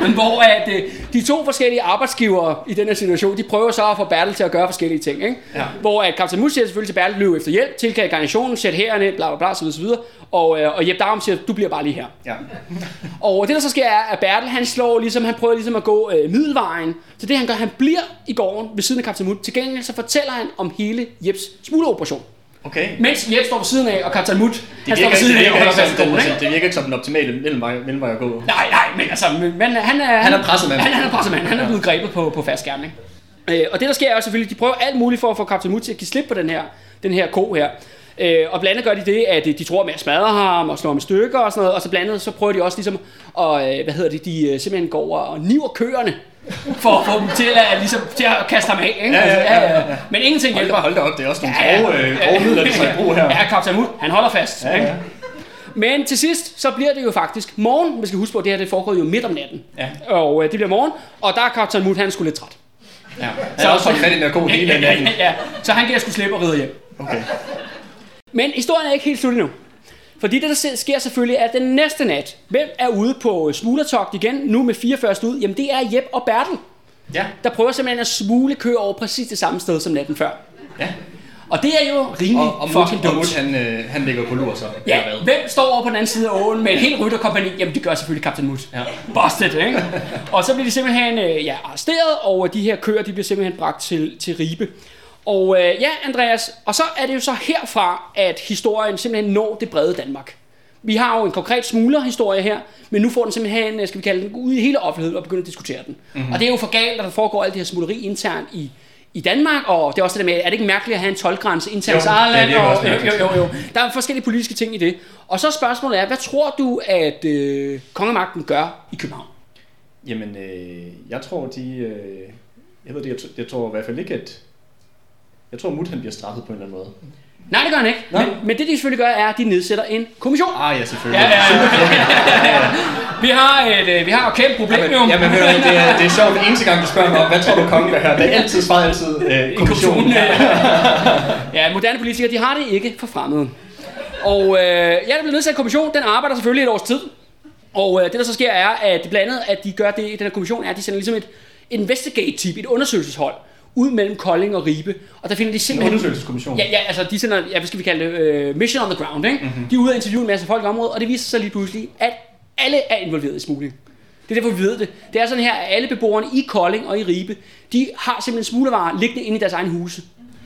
Men hvor at, øh, de to forskellige arbejdsgivere i den her situation, de prøver så at få Bertel til at gøre forskellige ting. Ikke? Ja. Hvor at Kaptajn Mus siger selvfølgelig til Bertel, løb efter hjælp, tilkalde garnitionen, sæt herren ind, bla bla bla, så videre, så videre. Og, øh, og Jep Darum siger, du bliver bare lige her. Ja. Og det der så sker er, at Bertel han slår ligesom, han prøver ligesom at gå øh, middelvejen. Så det han gør, han bliver i gården ved siden af Kaptajn Mut. Til gengæld så fortæller han om hele Jeps smugleroperation. Okay. Mens Jep står ved siden af, og Kaptajn Mut, Det han står ved siden af og holder fast i den, ikke? det virker ikke som den optimale mellemvej, mellemvej at gå. Nej, nej, men altså, men, han er... Han er pressemand. Han, han er pressemand. Han er blevet grebet på, på fast skærm, ikke? Øh, og det der sker er selvfølgelig, de prøver alt muligt for at få Kaptajn Mut til at give slip på den her, den her ko her. Øh, og blandt andet gør de det, at øh, de tror med at smadre ham og slå ham i stykker og sådan noget. Og så blandt andet så prøver de også ligesom at, øh, hvad hedder det, de øh, simpelthen går over og niver køerne. For at få dem til at, ligesom, til at kaste ham af, ikke? Ja, ja, ja, ja, ja. Men ingenting Hold hjælper. hold da op, det er også nogle Ja, ja. grove, øh, grove midler, de tager i brug her. Ja, Kaptajn Mut, han holder fast. Ja, ikke? ja. Men til sidst, så bliver det jo faktisk morgen. Vi skal huske på, at det her det foregår jo midt om natten. Ja. Og øh, det bliver morgen, og der er Kaptajn Mut, han er sgu lidt træt. Ja. Han har også holdt fat i ko hele ja, natten. ja, ja. Så han giver sgu slippe og rider hjem. Okay. Men historien er ikke helt slut endnu. Fordi det, der sker selvfølgelig, er, at den næste nat, hvem er ude på smuglertogt igen, nu med 44 ud? Jamen det er Jep og Bertel, Ja. der prøver simpelthen at smugle køer over præcis det samme sted som natten før. Ja. Og det er jo rimelig Og, og fucking og dumt. Mut han, øh, han ligger på lur så. Ja, hvem står over på den anden side af åen med en helt rytterkompagni? Jamen, det gør selvfølgelig Captain Mut. Ja. Busted, ikke? og så bliver de simpelthen øh, ja, arresteret, og de her køer, de bliver simpelthen bragt til, til Ribe. Og øh, ja, Andreas, og så er det jo så herfra, at historien simpelthen når det brede Danmark. Vi har jo en konkret smuglerhistorie her, men nu får den simpelthen, øh, skal vi kalde den, ud i hele offentligheden og begynde at diskutere den. Mm-hmm. Og det er jo for galt, at der foregår alt det her smugleri internt i, i Danmark, og det er også det der med, er det ikke mærkeligt at have en 12-grænse internt i eget det land? virker og- også jo, jo, jo, jo. Der er forskellige politiske ting i det. Og så spørgsmålet er, hvad tror du, at øh, kongemagten gør i København? Jamen, øh, jeg tror, de... Øh, jeg ved det, jeg, jeg tror i hvert fald ikke, at... Jeg tror, Mut han bliver straffet på en eller anden måde. Nej, det gør han ikke. Nå. Men, men det de selvfølgelig gør, er, at de nedsætter en kommission. Ah, ja, selvfølgelig. Ja, ja, ja. vi har et, øh, vi har et kæmpe problem Jamen, jo. jamen hvad, det, er, det er sjovt, den eneste gang du spørger mig om, hvad tror du kongen gør her? Det er altid svaret altid øh, kommissionen. ja, moderne politikere, de har det ikke for fremmede. Og øh, ja, der bliver nedsat en kommission. Den arbejder selvfølgelig et års tid. Og øh, det, der så sker, er, at blandt andet, at de gør det i den her kommission, er, at de sender ligesom et investigate-team, et undersøgelseshold, ud mellem Kolding og Ribe. Og der finder de En simpelthen... undersøgelseskommission. Ja, ja, altså de sender, ja, hvad skal vi kalde det, uh, mission on the ground, ikke? Mm-hmm. De er ude og interviewe en masse folk i området, og det viser sig lige pludselig, at alle er involveret i smugling. Det er derfor, vi ved det. Det er sådan her, at alle beboerne i Kolding og i Ribe, de har simpelthen smuglervarer liggende inde i deres egen huse.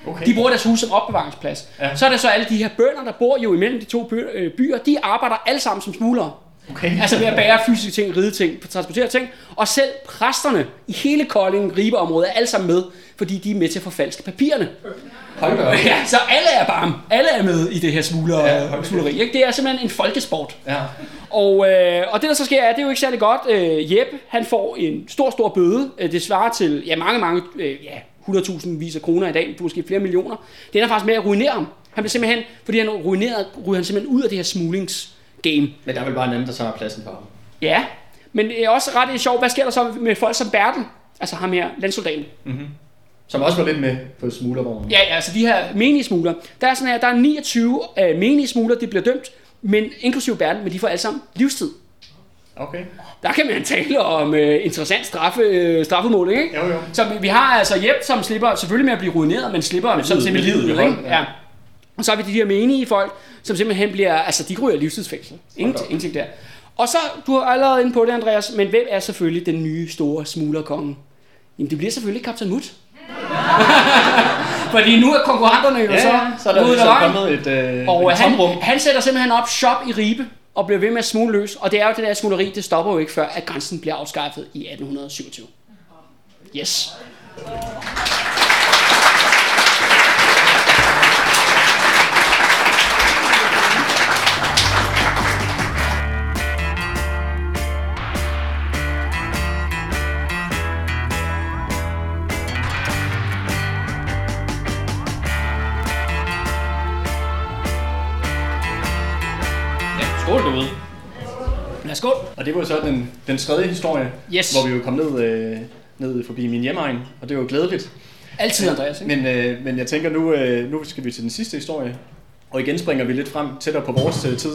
Okay. De bruger deres hus som opbevaringsplads. Ja. Så er der så alle de her bønder, der bor jo imellem de to øh, byer, de arbejder alle sammen som smuglere. Okay. Altså ved at bære fysiske ting, ride ting, transportere ting. Og selv præsterne i hele Kolding, Ribe-området er alle sammen med, fordi de er med til at forfalske papirerne. Hold da. Ja, så alle er bare, alle er med i det her smugler, Ja, smugleri. Ikke? Det er simpelthen en folkesport. Ja. Og, øh, og det der så sker, er, det er jo ikke særlig godt. Øh, Jeppe, han får en stor, stor bøde. Øh, det svarer til ja, mange, mange, øh, ja, 100.000 vis af kroner i dag, måske flere millioner. Det ender faktisk med at ruinere ham. Han bliver simpelthen, fordi han er ruineret, ryger han simpelthen ud af det her smuglingsgame. Men der er vel bare en anden, der tager pladsen for ham. Ja, men det er også ret sjovt. Hvad sker der så med folk som Bertel? Altså ham her, landsoldaten. Som også var lidt med på smuglervognen. Ja, ja, altså de her menige smugler. Der er sådan her, der er 29 øh, menige smugler, de bliver dømt, men inklusive Bertel, men de får alle sammen livstid. Okay. Der kan man tale om øh, interessant straffe, øh, straffemåling, ikke? Jo, jo. Så vi, vi har altså Jep, som slipper selvfølgelig med at blive ruineret, men slipper med som simpelthen livet ikke? ja. Ja. Og så har vi de her menige folk, som simpelthen bliver, altså de ryger livstidsfængsel. Ingen, Hold da op. ingenting der. Og så, du har allerede inde på det, Andreas, men hvem er selvfølgelig den nye store smuglerkonge? Jamen det bliver selvfølgelig Kaptajn Mut. Fordi nu er konkurrenterne jo Ja, så, så er der ude af ligesom kommet et, øh, Og et han, tomrum. han sætter simpelthen op shop i Ribe og bliver ved med at smugle løs. Og det er jo det der smugleri, det stopper jo ikke før, at grænsen bliver afskaffet i 1827. Yes. Og det var jo så den, den tredje historie, Yes. hvor vi jo kom ned, øh, ned forbi min hjemmeegn, og det var jo glædeligt. Altid, Andreas. Ikke? Men, øh, men jeg tænker, nu, øh, nu skal vi til den sidste historie, og igen springer vi lidt frem tættere på vores øh, tid.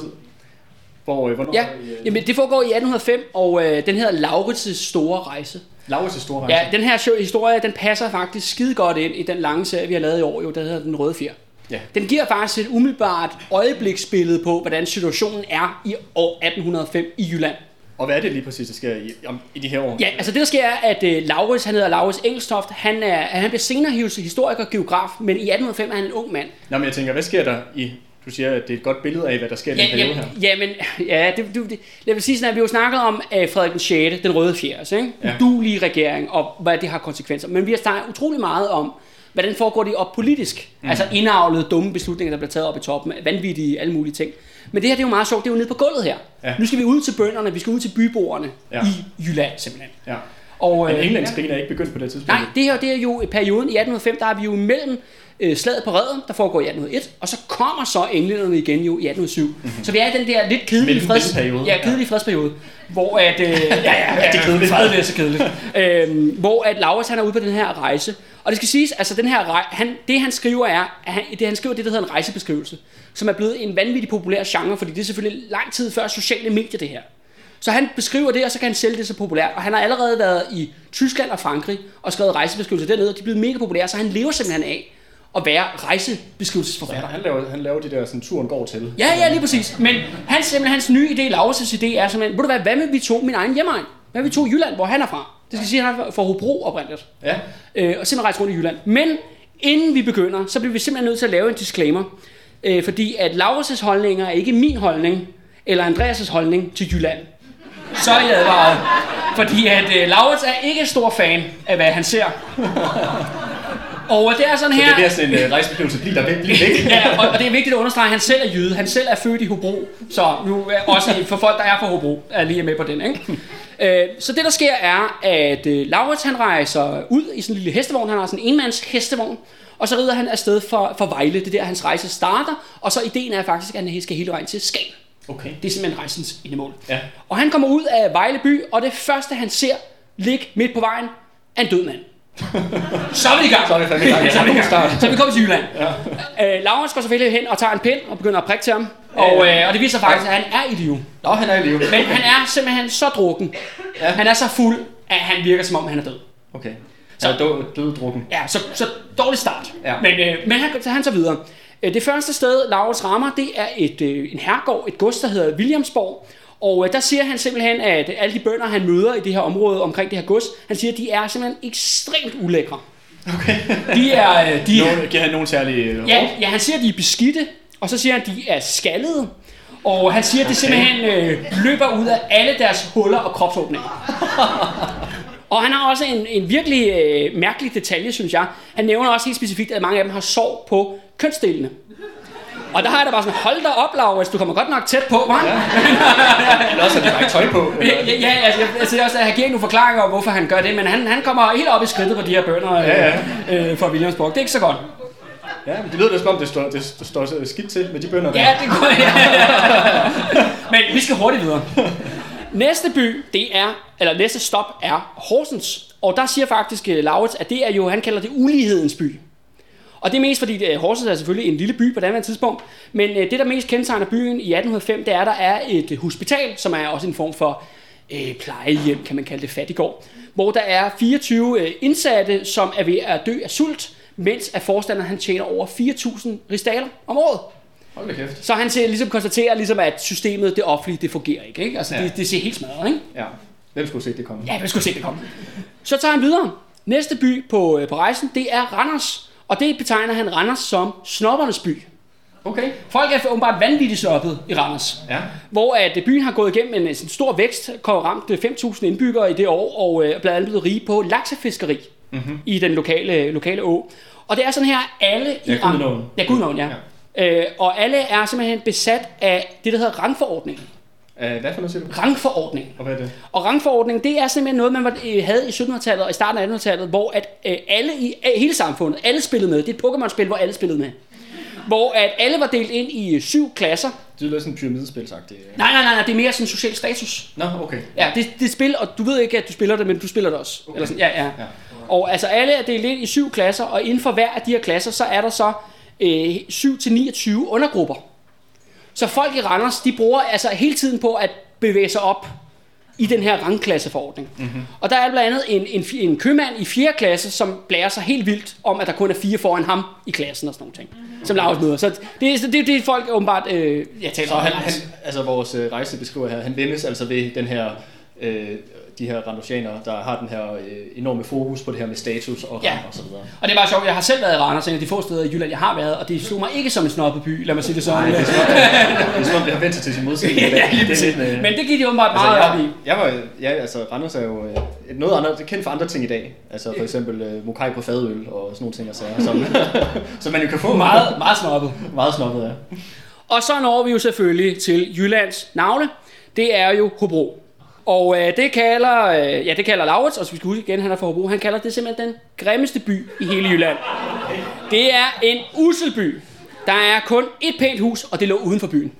Hvor, øh, hvornår Ja, I, øh, jamen det foregår i 1805, og øh, den hedder Laurits' store rejse. Laurits' store rejse. Ja, den her historie, den passer faktisk skide godt ind i den lange serie, vi har lavet i år, jo, der hedder Den Røde Fjer. Ja. Den giver faktisk et umiddelbart øjebliksbillede på, hvordan situationen er i år 1805 i Jylland. Og hvad er det lige præcis, der sker i, om, i de her år? Ja, altså det der sker er, at uh, Laurits, han hedder Laurits Engelstoft, han, er, han bliver senere historiker og geograf, men i 1805 er han en ung mand. Nå, men jeg tænker, hvad sker der i... Du siger, at det er et godt billede af, hvad der sker i Ja, den periode her. ja, men ja, det, det, det, lad mig sige sådan, at vi jo snakket om uh, Frederik den 6., den røde fjerde, ikke? Ja. Udulige regering, og hvad det har konsekvenser. Men vi har snakket utrolig meget om, hvordan foregår det op politisk. Mm. Altså indavlede, dumme beslutninger, der bliver taget op i toppen, vanvittige, alle mulige ting. Men det her, det er jo meget sjovt, det er jo nede på gulvet her. Ja. Nu skal vi ud til bønderne, vi skal ud til byboerne Ja. i Jylland simpelthen. Ja. Og, Men øh, Englandskrigen er ikke begyndt på det tidspunkt. Nej, det her det er jo i perioden i 1805, der er vi jo imellem øh, slaget på Reden, der foregår i 1801, og så kommer så englænderne igen jo i 1807. Mm-hmm. Så vi er i den der lidt kedelige, freds, ja, kedelige fredsperiode, hvor at, øh, ja, ja, ja, det er kedeligt. Fred, det er så kedeligt. øhm, hvor at Laurits han er ude på den her rejse, og det skal siges, altså den her han, det han skriver er, at han, det han skriver det, der hedder en rejsebeskrivelse, som er blevet en vanvittig populær genre, fordi det er selvfølgelig lang tid før sociale medier det her. Så han beskriver det, og så kan han sælge det så populært. Og han har allerede været i Tyskland og Frankrig og skrevet rejsebeskrivelser dernede, og de er blevet mega populære, så han lever simpelthen af at være rejsebeskrivelsesforfatter. Han, laver, han laver de der, sådan, turen går til. Ja, ja, lige præcis. Men han, simpelthen, hans nye idé, Laurits' idé, er simpelthen, ved du hvad, hvad med vi tog min egen hjemmeegn? Hvad med vi tog Jylland, hvor han er fra? Det skal sige, at han er fra Hobro oprindeligt. Ja. Øh, og simpelthen rejse rundt i Jylland. Men inden vi begynder, så bliver vi simpelthen nødt til at lave en disclaimer. Øh, fordi at Laurits' holdninger er ikke min holdning, eller Andreas' holdning til Jylland. Så er I advaret. Fordi at øh, Laurits er ikke stor fan af, hvad han ser. Og det er sådan Så her... det er sådan en uh, rejsebeskrivelse, bliver der virkelig væk. ja, og, og det er vigtigt at understrege, at han selv er jøde. Han selv er født i Hobro. Så nu er også for folk, der er fra Hobro, er lige med på den. Ikke? Øh, så det, der sker, er, at øh, Laurits han rejser ud i sådan en lille hestevogn. Han har sådan en enmands hestevogn. Og så rider han afsted for, for Vejle. Det er der, hans rejse starter. Og så ideen er faktisk, at han skal hele vejen til Skagen. Okay. Det er simpelthen rejsens endemål. Ja. Og han kommer ud af Vejle by, og det første, han ser ligge midt på vejen, er en død mand. så er vi i gang. Så er vi fandme i gang. Ja, så er vi i gang. Så er vi kommet til Jylland. Ja. Øh, Laurens går selvfølgelig hen og tager en pind og begynder at prikke til ham. Og, øh, og det viser faktisk, at han er i live. Nå, han er i live. Men han er simpelthen så drukken. Ja. Han er så fuld, at han virker som om, han er død. Okay. Så er død, død drukken. Ja, så, så dårlig start. Ja. Men, øh, men han, så han så videre. Øh, Det første sted, Laurits rammer, det er et, øh, en herregård, et gods, der hedder Williamsborg. Og øh, der siger han simpelthen, at alle de bønder, han møder i det her område omkring det her gods, han siger, at de er simpelthen ekstremt ulækre. Okay. De er, øh, de, Nogen, giver han nogen særlige øh, ja, ja, han siger, at de er beskidte, og så siger han, at de er skaldede. Og han siger, at det simpelthen øh, løber ud af alle deres huller og kropsåbninger. Og han har også en, en virkelig øh, mærkelig detalje, synes jeg. Han nævner også helt specifikt, at mange af dem har sår på kønsdelene. Og der har jeg da bare sådan, hold da op, Laurits, du kommer godt nok tæt på, hva'? Ja. Eller også har de bare ikke tøj på. Eller? Ja, ja, altså, jeg, altså, også, at han giver nogle forklaringer om, hvorfor han gør det, men han, han kommer helt op i skridtet på de her bønder øh, Ja, Øh, fra Williamsburg. Det er ikke så godt. Ja, men det lyder da som om, det står, det, det står skidt til med de bønder der. Ja, det går ja. Men vi skal hurtigt videre. Næste by, det er, eller næste stop er Horsens. Og der siger faktisk uh, Laurits, at det er jo, han kalder det ulighedens by. Og det er mest fordi, uh, Horsens er selvfølgelig en lille by på det tidspunkt. Men uh, det, der mest kendetegner byen i 1805, det er, at der er et uh, hospital, som er også en form for uh, plejehjem, kan man kalde det, fattigård. Hvor der er 24 uh, indsatte, som er ved at dø af sult, mens at forstanderen han tjener over 4.000 ristaler om året. Hold kæft. Så han ser, ligesom konstaterer, ligesom, at systemet, det offentlige, det fungerer ikke. ikke? Altså, Ja. det, det ser helt smadret, ikke? Ja. Hvem skulle se det komme? Ja, vi skulle se det komme. Så tager han videre. Næste by på, øh, på rejsen, det er Randers. Og det betegner han Randers som snoppernes by. Okay. Folk er åbenbart vanvittigt snobbet i Randers. Ja. Hvor at øh, byen har gået igennem en, øh, sådan stor vækst, kom ramt øh, 5.000 indbyggere i det år, og øh, blandt andet blevet rige på laksefiskeri mm-hmm. i den lokale, lokale å. Og det er sådan her, alle i Ja, Gudenåen. Ja, Gudenåen, ja. ja. Øh, og alle er simpelthen besat af det, der hedder rangforordningen. Uh, hvad for noget siger du? Rangforordningen. Og hvad er det? Og rangforordningen, det er simpelthen noget, man var, øh, havde i 1700-tallet og i starten af 1800-tallet, hvor at øh, alle i øh, hele samfundet, alle spillede med. Det er et Pokémon-spil, hvor alle spillede med. hvor at alle var delt ind i syv klasser. Det lyder sådan en pyramidespilsagtigt. Nej, nej, nej, nej, det er mere sådan social status. Nå, okay. Ja, det, det er spil, og du ved ikke, at du spiller det, men du spiller det også. Okay. Eller sådan, ja, ja, Ja. Og altså alle er delt ind i syv klasser, og inden for hver af de her klasser, så er der så øh, 7-29 undergrupper. Så folk i Randers, de bruger altså hele tiden på at bevæge sig op i den her rangklasseforordning. Mm-hmm. Og der er blandt andet en, en, en købmand i 4. klasse, som blærer sig helt vildt om, at der kun er fire foran ham i klassen og sådan nogle ting. Mm-hmm. Som Lars møder. Så det er det, det, det folk åbenbart, øh, jeg taler Så om. han, han, altså vores øh, rejsebeskriver her, han vendes altså ved den her, øh, de her randosianere, der har den her øh, enorme fokus på det her med status og Ja. og så videre. Og det er bare sjovt, jeg har selv været i Randers, en af de få steder i Jylland, jeg har været, og det slog mig ikke som en snobbet by, lad mig sige det sådan. Nej, det er om, det har vendt sig til sin modsætning. ja, Det er lidt, øh, Men det gik de åbenbart Altså, meget op i. jeg, jeg var, ja, altså Randers er jo øh, et noget andet, det kendt for andre ting i dag. Altså for eksempel øh, mokai på fadøl og sådan nogle ting og sager, som, som man jo kan få Meget, meget snobbet. meget snobbet af. Og så når vi jo selvfølgelig til Jyllands navle. Det er jo Hobro. Og øh, det kalder, øh, ja, det kalder Laurits, og så vi skal huske igen, han er fra Hobro, han kalder det simpelthen den grimmeste by i hele Jylland. Det er en uselby. Der er kun et pænt hus, og det lå uden for byen.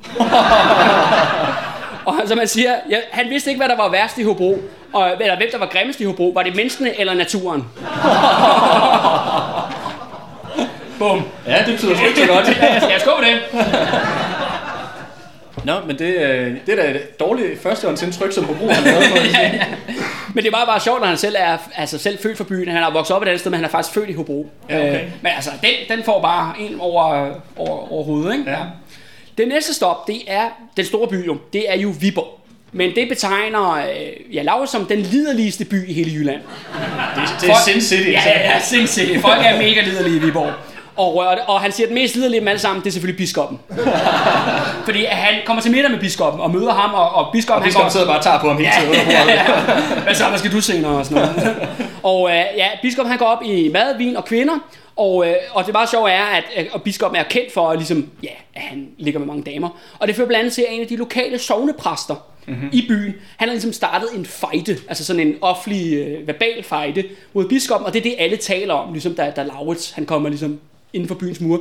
og som man siger, ja, han vidste ikke, hvad der var værst i Hobro, og eller hvem der var grimmest i Hobro. Var det menneskene eller naturen? Bum. Ja, det betyder sgu ikke så godt. Ja, skal jeg skåle det? Nå, men det, øh, det er da et dårligt førstehåndsindtryk, som har lavet. må jeg sige. Men det er bare, bare sjovt, når han selv er altså selv født fra byen. Han er vokset op et andet sted, men han er faktisk født i Hobro. Ja, okay. Øh, men altså, den, den får bare en over, over, over hovedet, ikke? Ja. Det næste stop, det er den store by, jo. Det er jo Viborg. Men det betegner øh, ja, Laura som den liderligste by i hele Jylland. Det, det er Sin City. Ja, ja, ja, Sin City. Folk er mega liderlige i Viborg. Og, og, og han siger, at den mest liderlige dem alle sammen, det er selvfølgelig biskoppen. Fordi han kommer til middag med biskoppen og møder ham, og, og biskoppen, Og han biskoppen går... sidder bare og tager på ham hele tiden. Hvad så, hvad skal du senere og sådan noget. og øh, ja, biskoppen han går op i mad, vin og kvinder, og, øh, og det meget sjove er, at øh, og biskoppen er kendt for, ligesom, ja, at han ligger med mange damer. Og det fører blandt andet til, at en af de lokale sovnepræster mm-hmm. i byen, han har ligesom startet en fejde, altså sådan en offentlig øh, verbal fejde mod biskoppen, og det er det, alle taler om, ligesom da, da Laurits, han kommer ligesom inden for byens mure.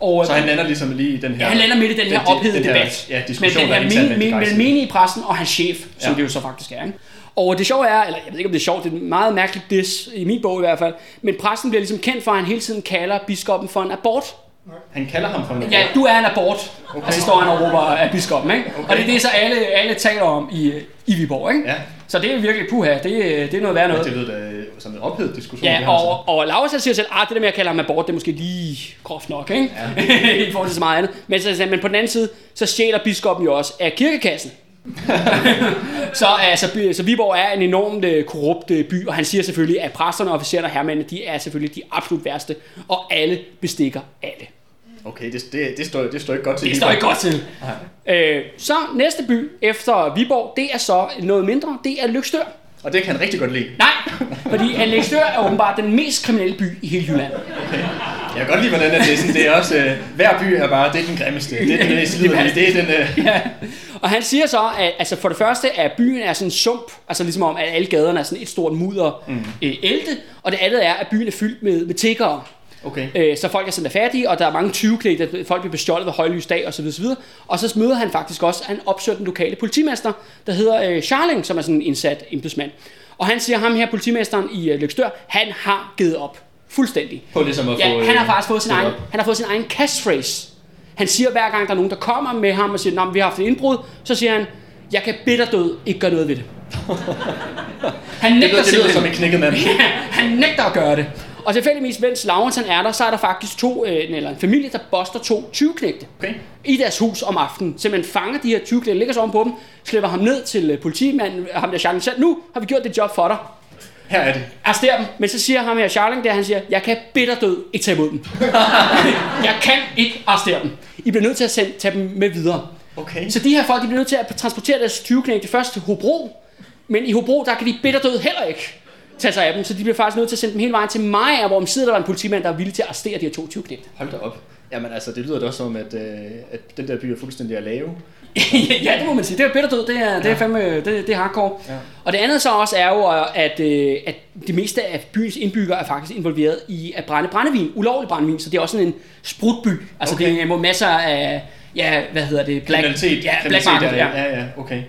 Og, Så han lander ligesom lige i den her... Ja, han lander midt i den her den- ophedede her, debat. Ja, men den der her er men, men, mellem menige præsten og hans chef, som Ja. det jo så faktisk er. Ikke? Og det sjove er, eller jeg ved ikke om det er sjovt, det er meget mærkeligt diss, i min bog i hvert fald, men præsten bliver ligesom kendt for, at han hele tiden kalder biskoppen for en abort. Han kalder ham for en Ja, du er en abort. Okay. Og så står han og råber af biskoppen, ikke? Okay. Og det er det, så alle, alle taler om i, i Viborg, ikke? Ja. Så det er virkelig puha, det, det er noget værd noget. Det lyder da som en ophedet diskussion. det Ja, her, altså. og, og Laura siger selv, at det der med at kalde ham abort, det er måske lige groft nok, ikke? Ja. I forhold til så meget andet. Men, så, men på den anden side, så stjæler biskoppen jo også af kirkekassen. så, altså, så Viborg er en enormt øh, korrupt øh, by, og han siger selvfølgelig, at præsterne, officererne og herremændene, de er selvfølgelig de absolut værste, og alle bestikker alle. Okay, det, det, det, står, det står ikke godt til. Det står ikke godt til. Øh, så næste by efter Viborg, det er så noget mindre, det er Lykstør. Og det kan han rigtig godt lide. Nej, fordi Lykstør er åbenbart den mest kriminelle by i hele Jylland. Jeg kan godt lide, hvordan det er sådan. Det er også, øh, hver by er bare, det er den grimmeste. Det er den mest liderlige. Det er den, øh, Ja. Og han siger så, at altså for det første, at byen er sådan en sump, altså ligesom om, at alle gaderne er sådan et stort mudder mm. øh, elte, og det andet er, at byen er fyldt med, med tiggere. Okay. Øh, så folk er sådan fattige, og der er mange 20 folk bliver bestjålet ved højlys dag osv. osv. Og så møder han faktisk også, han opsøger den lokale politimester, der hedder øh, Charling, som er sådan en indsat embedsmand. Og han siger, ham her politimesteren i øh, Lykstør, han har givet op. Fuldstændig. På ligesom at Ja, få... han har øh, faktisk fået sin egen, han har fået sin egen catchphrase. Han siger hver gang, der er nogen, der kommer med ham og siger, at vi har haft et indbrud, så siger han, jeg kan bitterdød ikke gøre noget ved det. Han Det nægter lyder, det lyder som simpelthen. en knækket mand. Ja, han nægter at gøre det. Og tilfældigvis, mens Laurens han er der, så er der faktisk to, øh, eller en familie, der boster to 20-knægte Okay. i deres hus om aftenen. Simpelthen fanger de her 20-knægte, lægger sig oven på dem, slipper ham ned til øh, politimanden, ham der Charling selv. Nu har vi gjort det job for dig. Her er det. Arrester dem. Men så siger ham her Charling der, han siger, jeg kan bitterdød ikke tage imod dem. jeg kan ikke arrestere dem. I bliver nødt til at sende, tage dem med videre. Okay. Så de her folk, de bliver nødt til at transportere deres 20 knægte først til Hobro. Men i Hobro, der kan de bitterdød heller ikke tage sig af dem. Så de bliver faktisk nødt til at sende dem hele vejen til Maja, hvor om sidder der var en politimand, der er villig til at arrestere de her 22 knægte. Hold da op. Jamen altså, det lyder da også som, at, øh, at den der by er fuldstændig at lave. ja, det må man sige. Det er bitter død, det er, det er fandme, det, det er hardcore. Ja. Og det andet så også er jo, at, øh, at det meste af byens indbyggere er faktisk involveret i at brænde brændevin, ulovlig brændevin, så det er også sådan en sprutby. Altså Okay. det er masser af, ja, hvad hedder det? Kriminalitet. ja, black kriminalitet, market, ja. ja, ja, okay.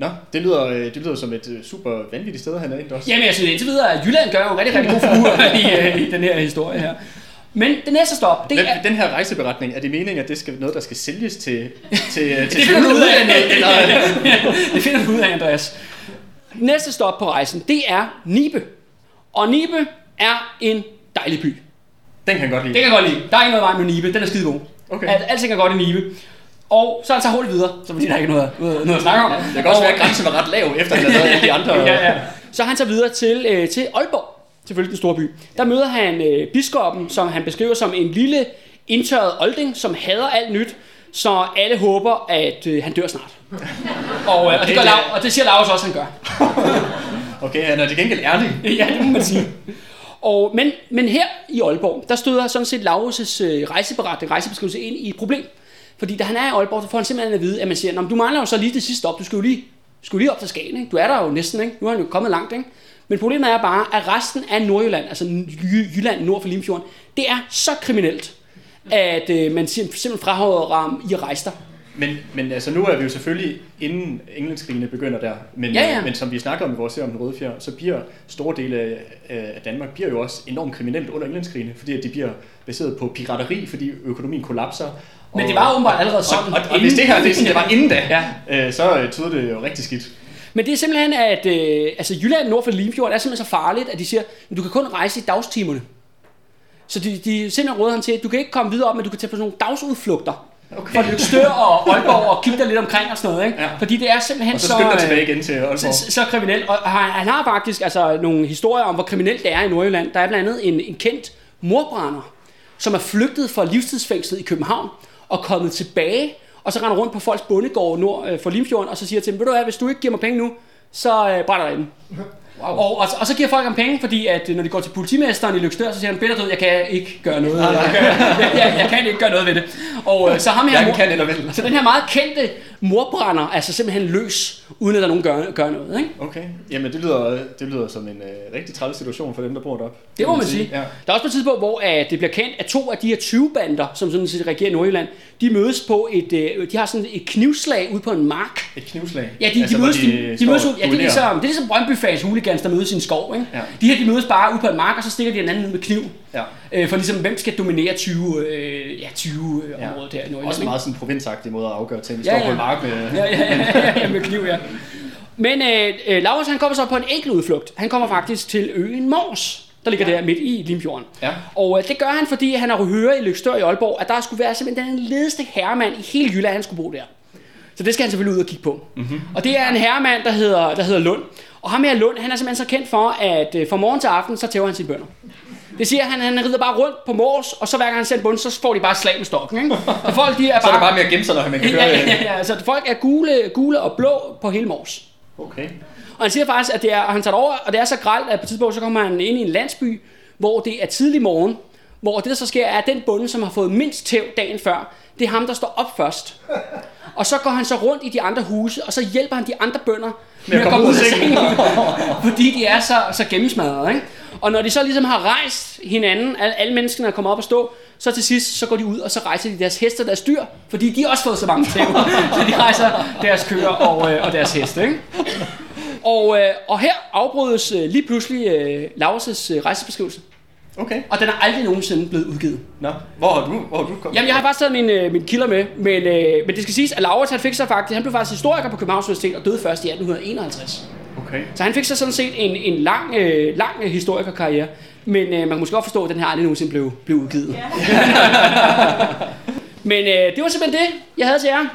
Nå, det lyder, øh, det lyder som et øh, super vanvittigt sted, han er endt også. Jamen jeg synes indtil videre, at Jylland gør jo rigtig, rigtig god figur i, øh, i den her historie her. Men det næste stop, det Men er... den her rejseberetning, er det meningen, at det skal noget, der skal sælges til, til, øh, til Det finder du ud af, eller, det finder du ud af, Andreas. Næste stop på rejsen, det er Nibe. Og Nibe er en dejlig by. Den kan jeg godt lide. Det kan jeg godt lide. Der er ikke noget vej med Nibe. Den er skide god. Okay. Alt, alting er godt i Nibe. Og så er han så hurtigt videre, så fordi der er ikke noget, noget, noget at snakke om. Det kan også være, at grænsen var ret lav, efter han havde lavet alle de andre. ja, ja. Så er han så videre til, øh, til Aalborg, selvfølgelig den store by. Der møder han øh, biskoppen, som han beskriver som en lille indtørret olding, som hader alt nyt, så alle håber, at øh, han dør snart. Og, øh, og, det gør Lav, og det siger Lars også, han gør. Okay, han er til gengæld ærlig. ja, det må man sige. Og, men, men her i Aalborg, der støder sådan set Laurus' øh, rejseberetning, rejsebeskrivelse ind i et problem. Fordi da han er i Aalborg, så får han simpelthen at vide, at man siger, "Nå, men du mangler jo så lige det sidste stop, du skal jo lige, skal jo lige op til Skagen, ikke? Du er der jo næsten, ikke? Nu er han jo kommet langt, ikke? Men problemet er bare, at resten af Nordjylland, altså Jy- Jylland nord for Limfjorden, det er så kriminelt, at øh, man sim- simpelthen fraholder ham i at rejse der. Men, men altså, nu er vi jo selvfølgelig inden englandskrigene begynder der. Men, Ja, ja. men som vi snakker om i vores serie om den røde fjer, så bliver store dele af, Danmark bliver jo også enormt kriminelt under englandskrigene, fordi at de bliver baseret på pirateri, fordi økonomien kollapser. Men det var åbenbart allerede og, sådan. og, og, og hvis det her det, sådan, det var inden da, Ja. øh, så øh, tyder det jo rigtig skidt. Men det er simpelthen, at øh, altså Jylland nord for Limfjorden er simpelthen så farligt, at de siger, at du kan kun rejse i dagstimerne. Så de, de simpelthen råder han til, at du kan ikke komme videre op, men du kan tage på sådan nogle dagsudflugter. Okay. For Lykstør og Aalborg og kigge dig lidt omkring og sådan noget. Ikke? Ja. Fordi det er simpelthen Og så så, skynder øh, tilbage igen til Aalborg. så, så, så kriminelt. Og han, han har faktisk altså, nogle historier om, hvor kriminelt det er i Nordjylland. Der er blandt andet en, en kendt morbrænder, som er flygtet fra livstidsfængslet i København og kommet tilbage, og så render rundt på folks bondegård nord øh, for Limfjorden, og så siger til dem, ved du hvad, hvis du ikke giver mig penge nu, så øh, brænder jeg den. Wow. Og, og, og, så giver folk ham penge, fordi at øh, når de går til politimesteren i Lykstør, så siger han, bedre død, jeg kan ikke gøre noget. Jeg kan, jeg, jeg, jeg kan ikke gøre noget ved det. Og øh, så ham her, mor- kan eller vil. så den her meget kendte morbrænder er altså simpelthen løs, uden at der er nogen gør, gør noget. Ikke? Okay, jamen det lyder, det lyder som en øh, rigtig træls situation for dem, der bor deroppe. Det må man sige. Ja. Der er også et tidspunkt, hvor at det bliver kendt, at to af de her 20 bander, som sådan set regerer Nordjylland, de mødes på et, øh, de har sådan et knivslag ude på en mark. Et knivslag. Ja, de, altså, de, mødes, de, de står mødes, ja, det er ligesom, det er ligesom Brøndby-fans hooligans, der mødes i en skov. Ikke? Ja. De her, de mødes bare ude på en mark, og så stikker de hinanden med kniv. Ja. Øh, for ligesom, hvem skal dominere 20, øh, ja, 20 øh, Ja. områder der i Nordjylland. Også meget sådan provinsagtig måde at afgøre ting. Vi Ja, står på ja. en mark med... ja, ja, ja, ja, med kniv, ja. Men øh, øh, Laurits, han kommer så på en enkelt udflugt. Han kommer faktisk til øen Mors, der ligger ja. der midt i Limfjorden. Ja. Og øh, det gør han, fordi han har hørt i Lykstør i Aalborg, at der skulle være simpelthen den ledeste herremand i hele Jylland, han skulle bo der. Så det skal han selvfølgelig ud og kigge på. Mm-hmm. Og det er en herremand, der hedder, der hedder Lund. Og ham her Lund, han er simpelthen så kendt for, at øh, fra morgen til aften, så tæver han sine bønder. Det siger han, han rider bare rundt på mors, og så hver gang han ser en bund, så får de bare slag med stokken. Ikke? Så folk, de er Så er der bare... bare mere gemme sig, når man kan høre Ja, ja, det. ja, ja, så folk er gule, gule og blå på hele mors. Okay. Og han siger faktisk, at det er, og han tager det over, og det er så gralt, at på et tidspunkt, så kommer han ind i en landsby, hvor det er tidlig morgen, hvor det der så sker, er, at den bonde, som har fået mindst tæv dagen før, det er ham, der står op først. Og så går han så rundt i de andre huse, og så hjælper han de andre bønder med at komme ud af sengen. fordi de er så, så gennemsmadrede. Ikke? Og når de så ligesom har rejst hinanden, alle, alle menneskene er kommet op og stå, så til sidst, så går de ud, og så rejser de deres heste og deres dyr, fordi de har også fået så mange tæv. så de rejser deres køer og, øh, og deres heste. Ikke? Og, øh, og her afbrydes øh, lige pludselig øh, Laurses øh, rejsebeskrivelse. Okay. Og den er aldrig nogensinde blevet udgivet. Nå, hvor har du, hvor har du kommet? Jamen, jeg har bare taget min, øh, min kilder med, men, øh, men det skal siges, at Laurits, han fik sig faktisk, han blev faktisk historiker på Københavns Universitet og døde først i 1851. Okay. Så han fik sig sådan set en, en lang, øh, lang øh, historikerkarriere. Men øh, man kan måske godt forstå, at den her aldrig nogensinde blev, blev udgivet. men øh, det var simpelthen det, jeg havde til jer.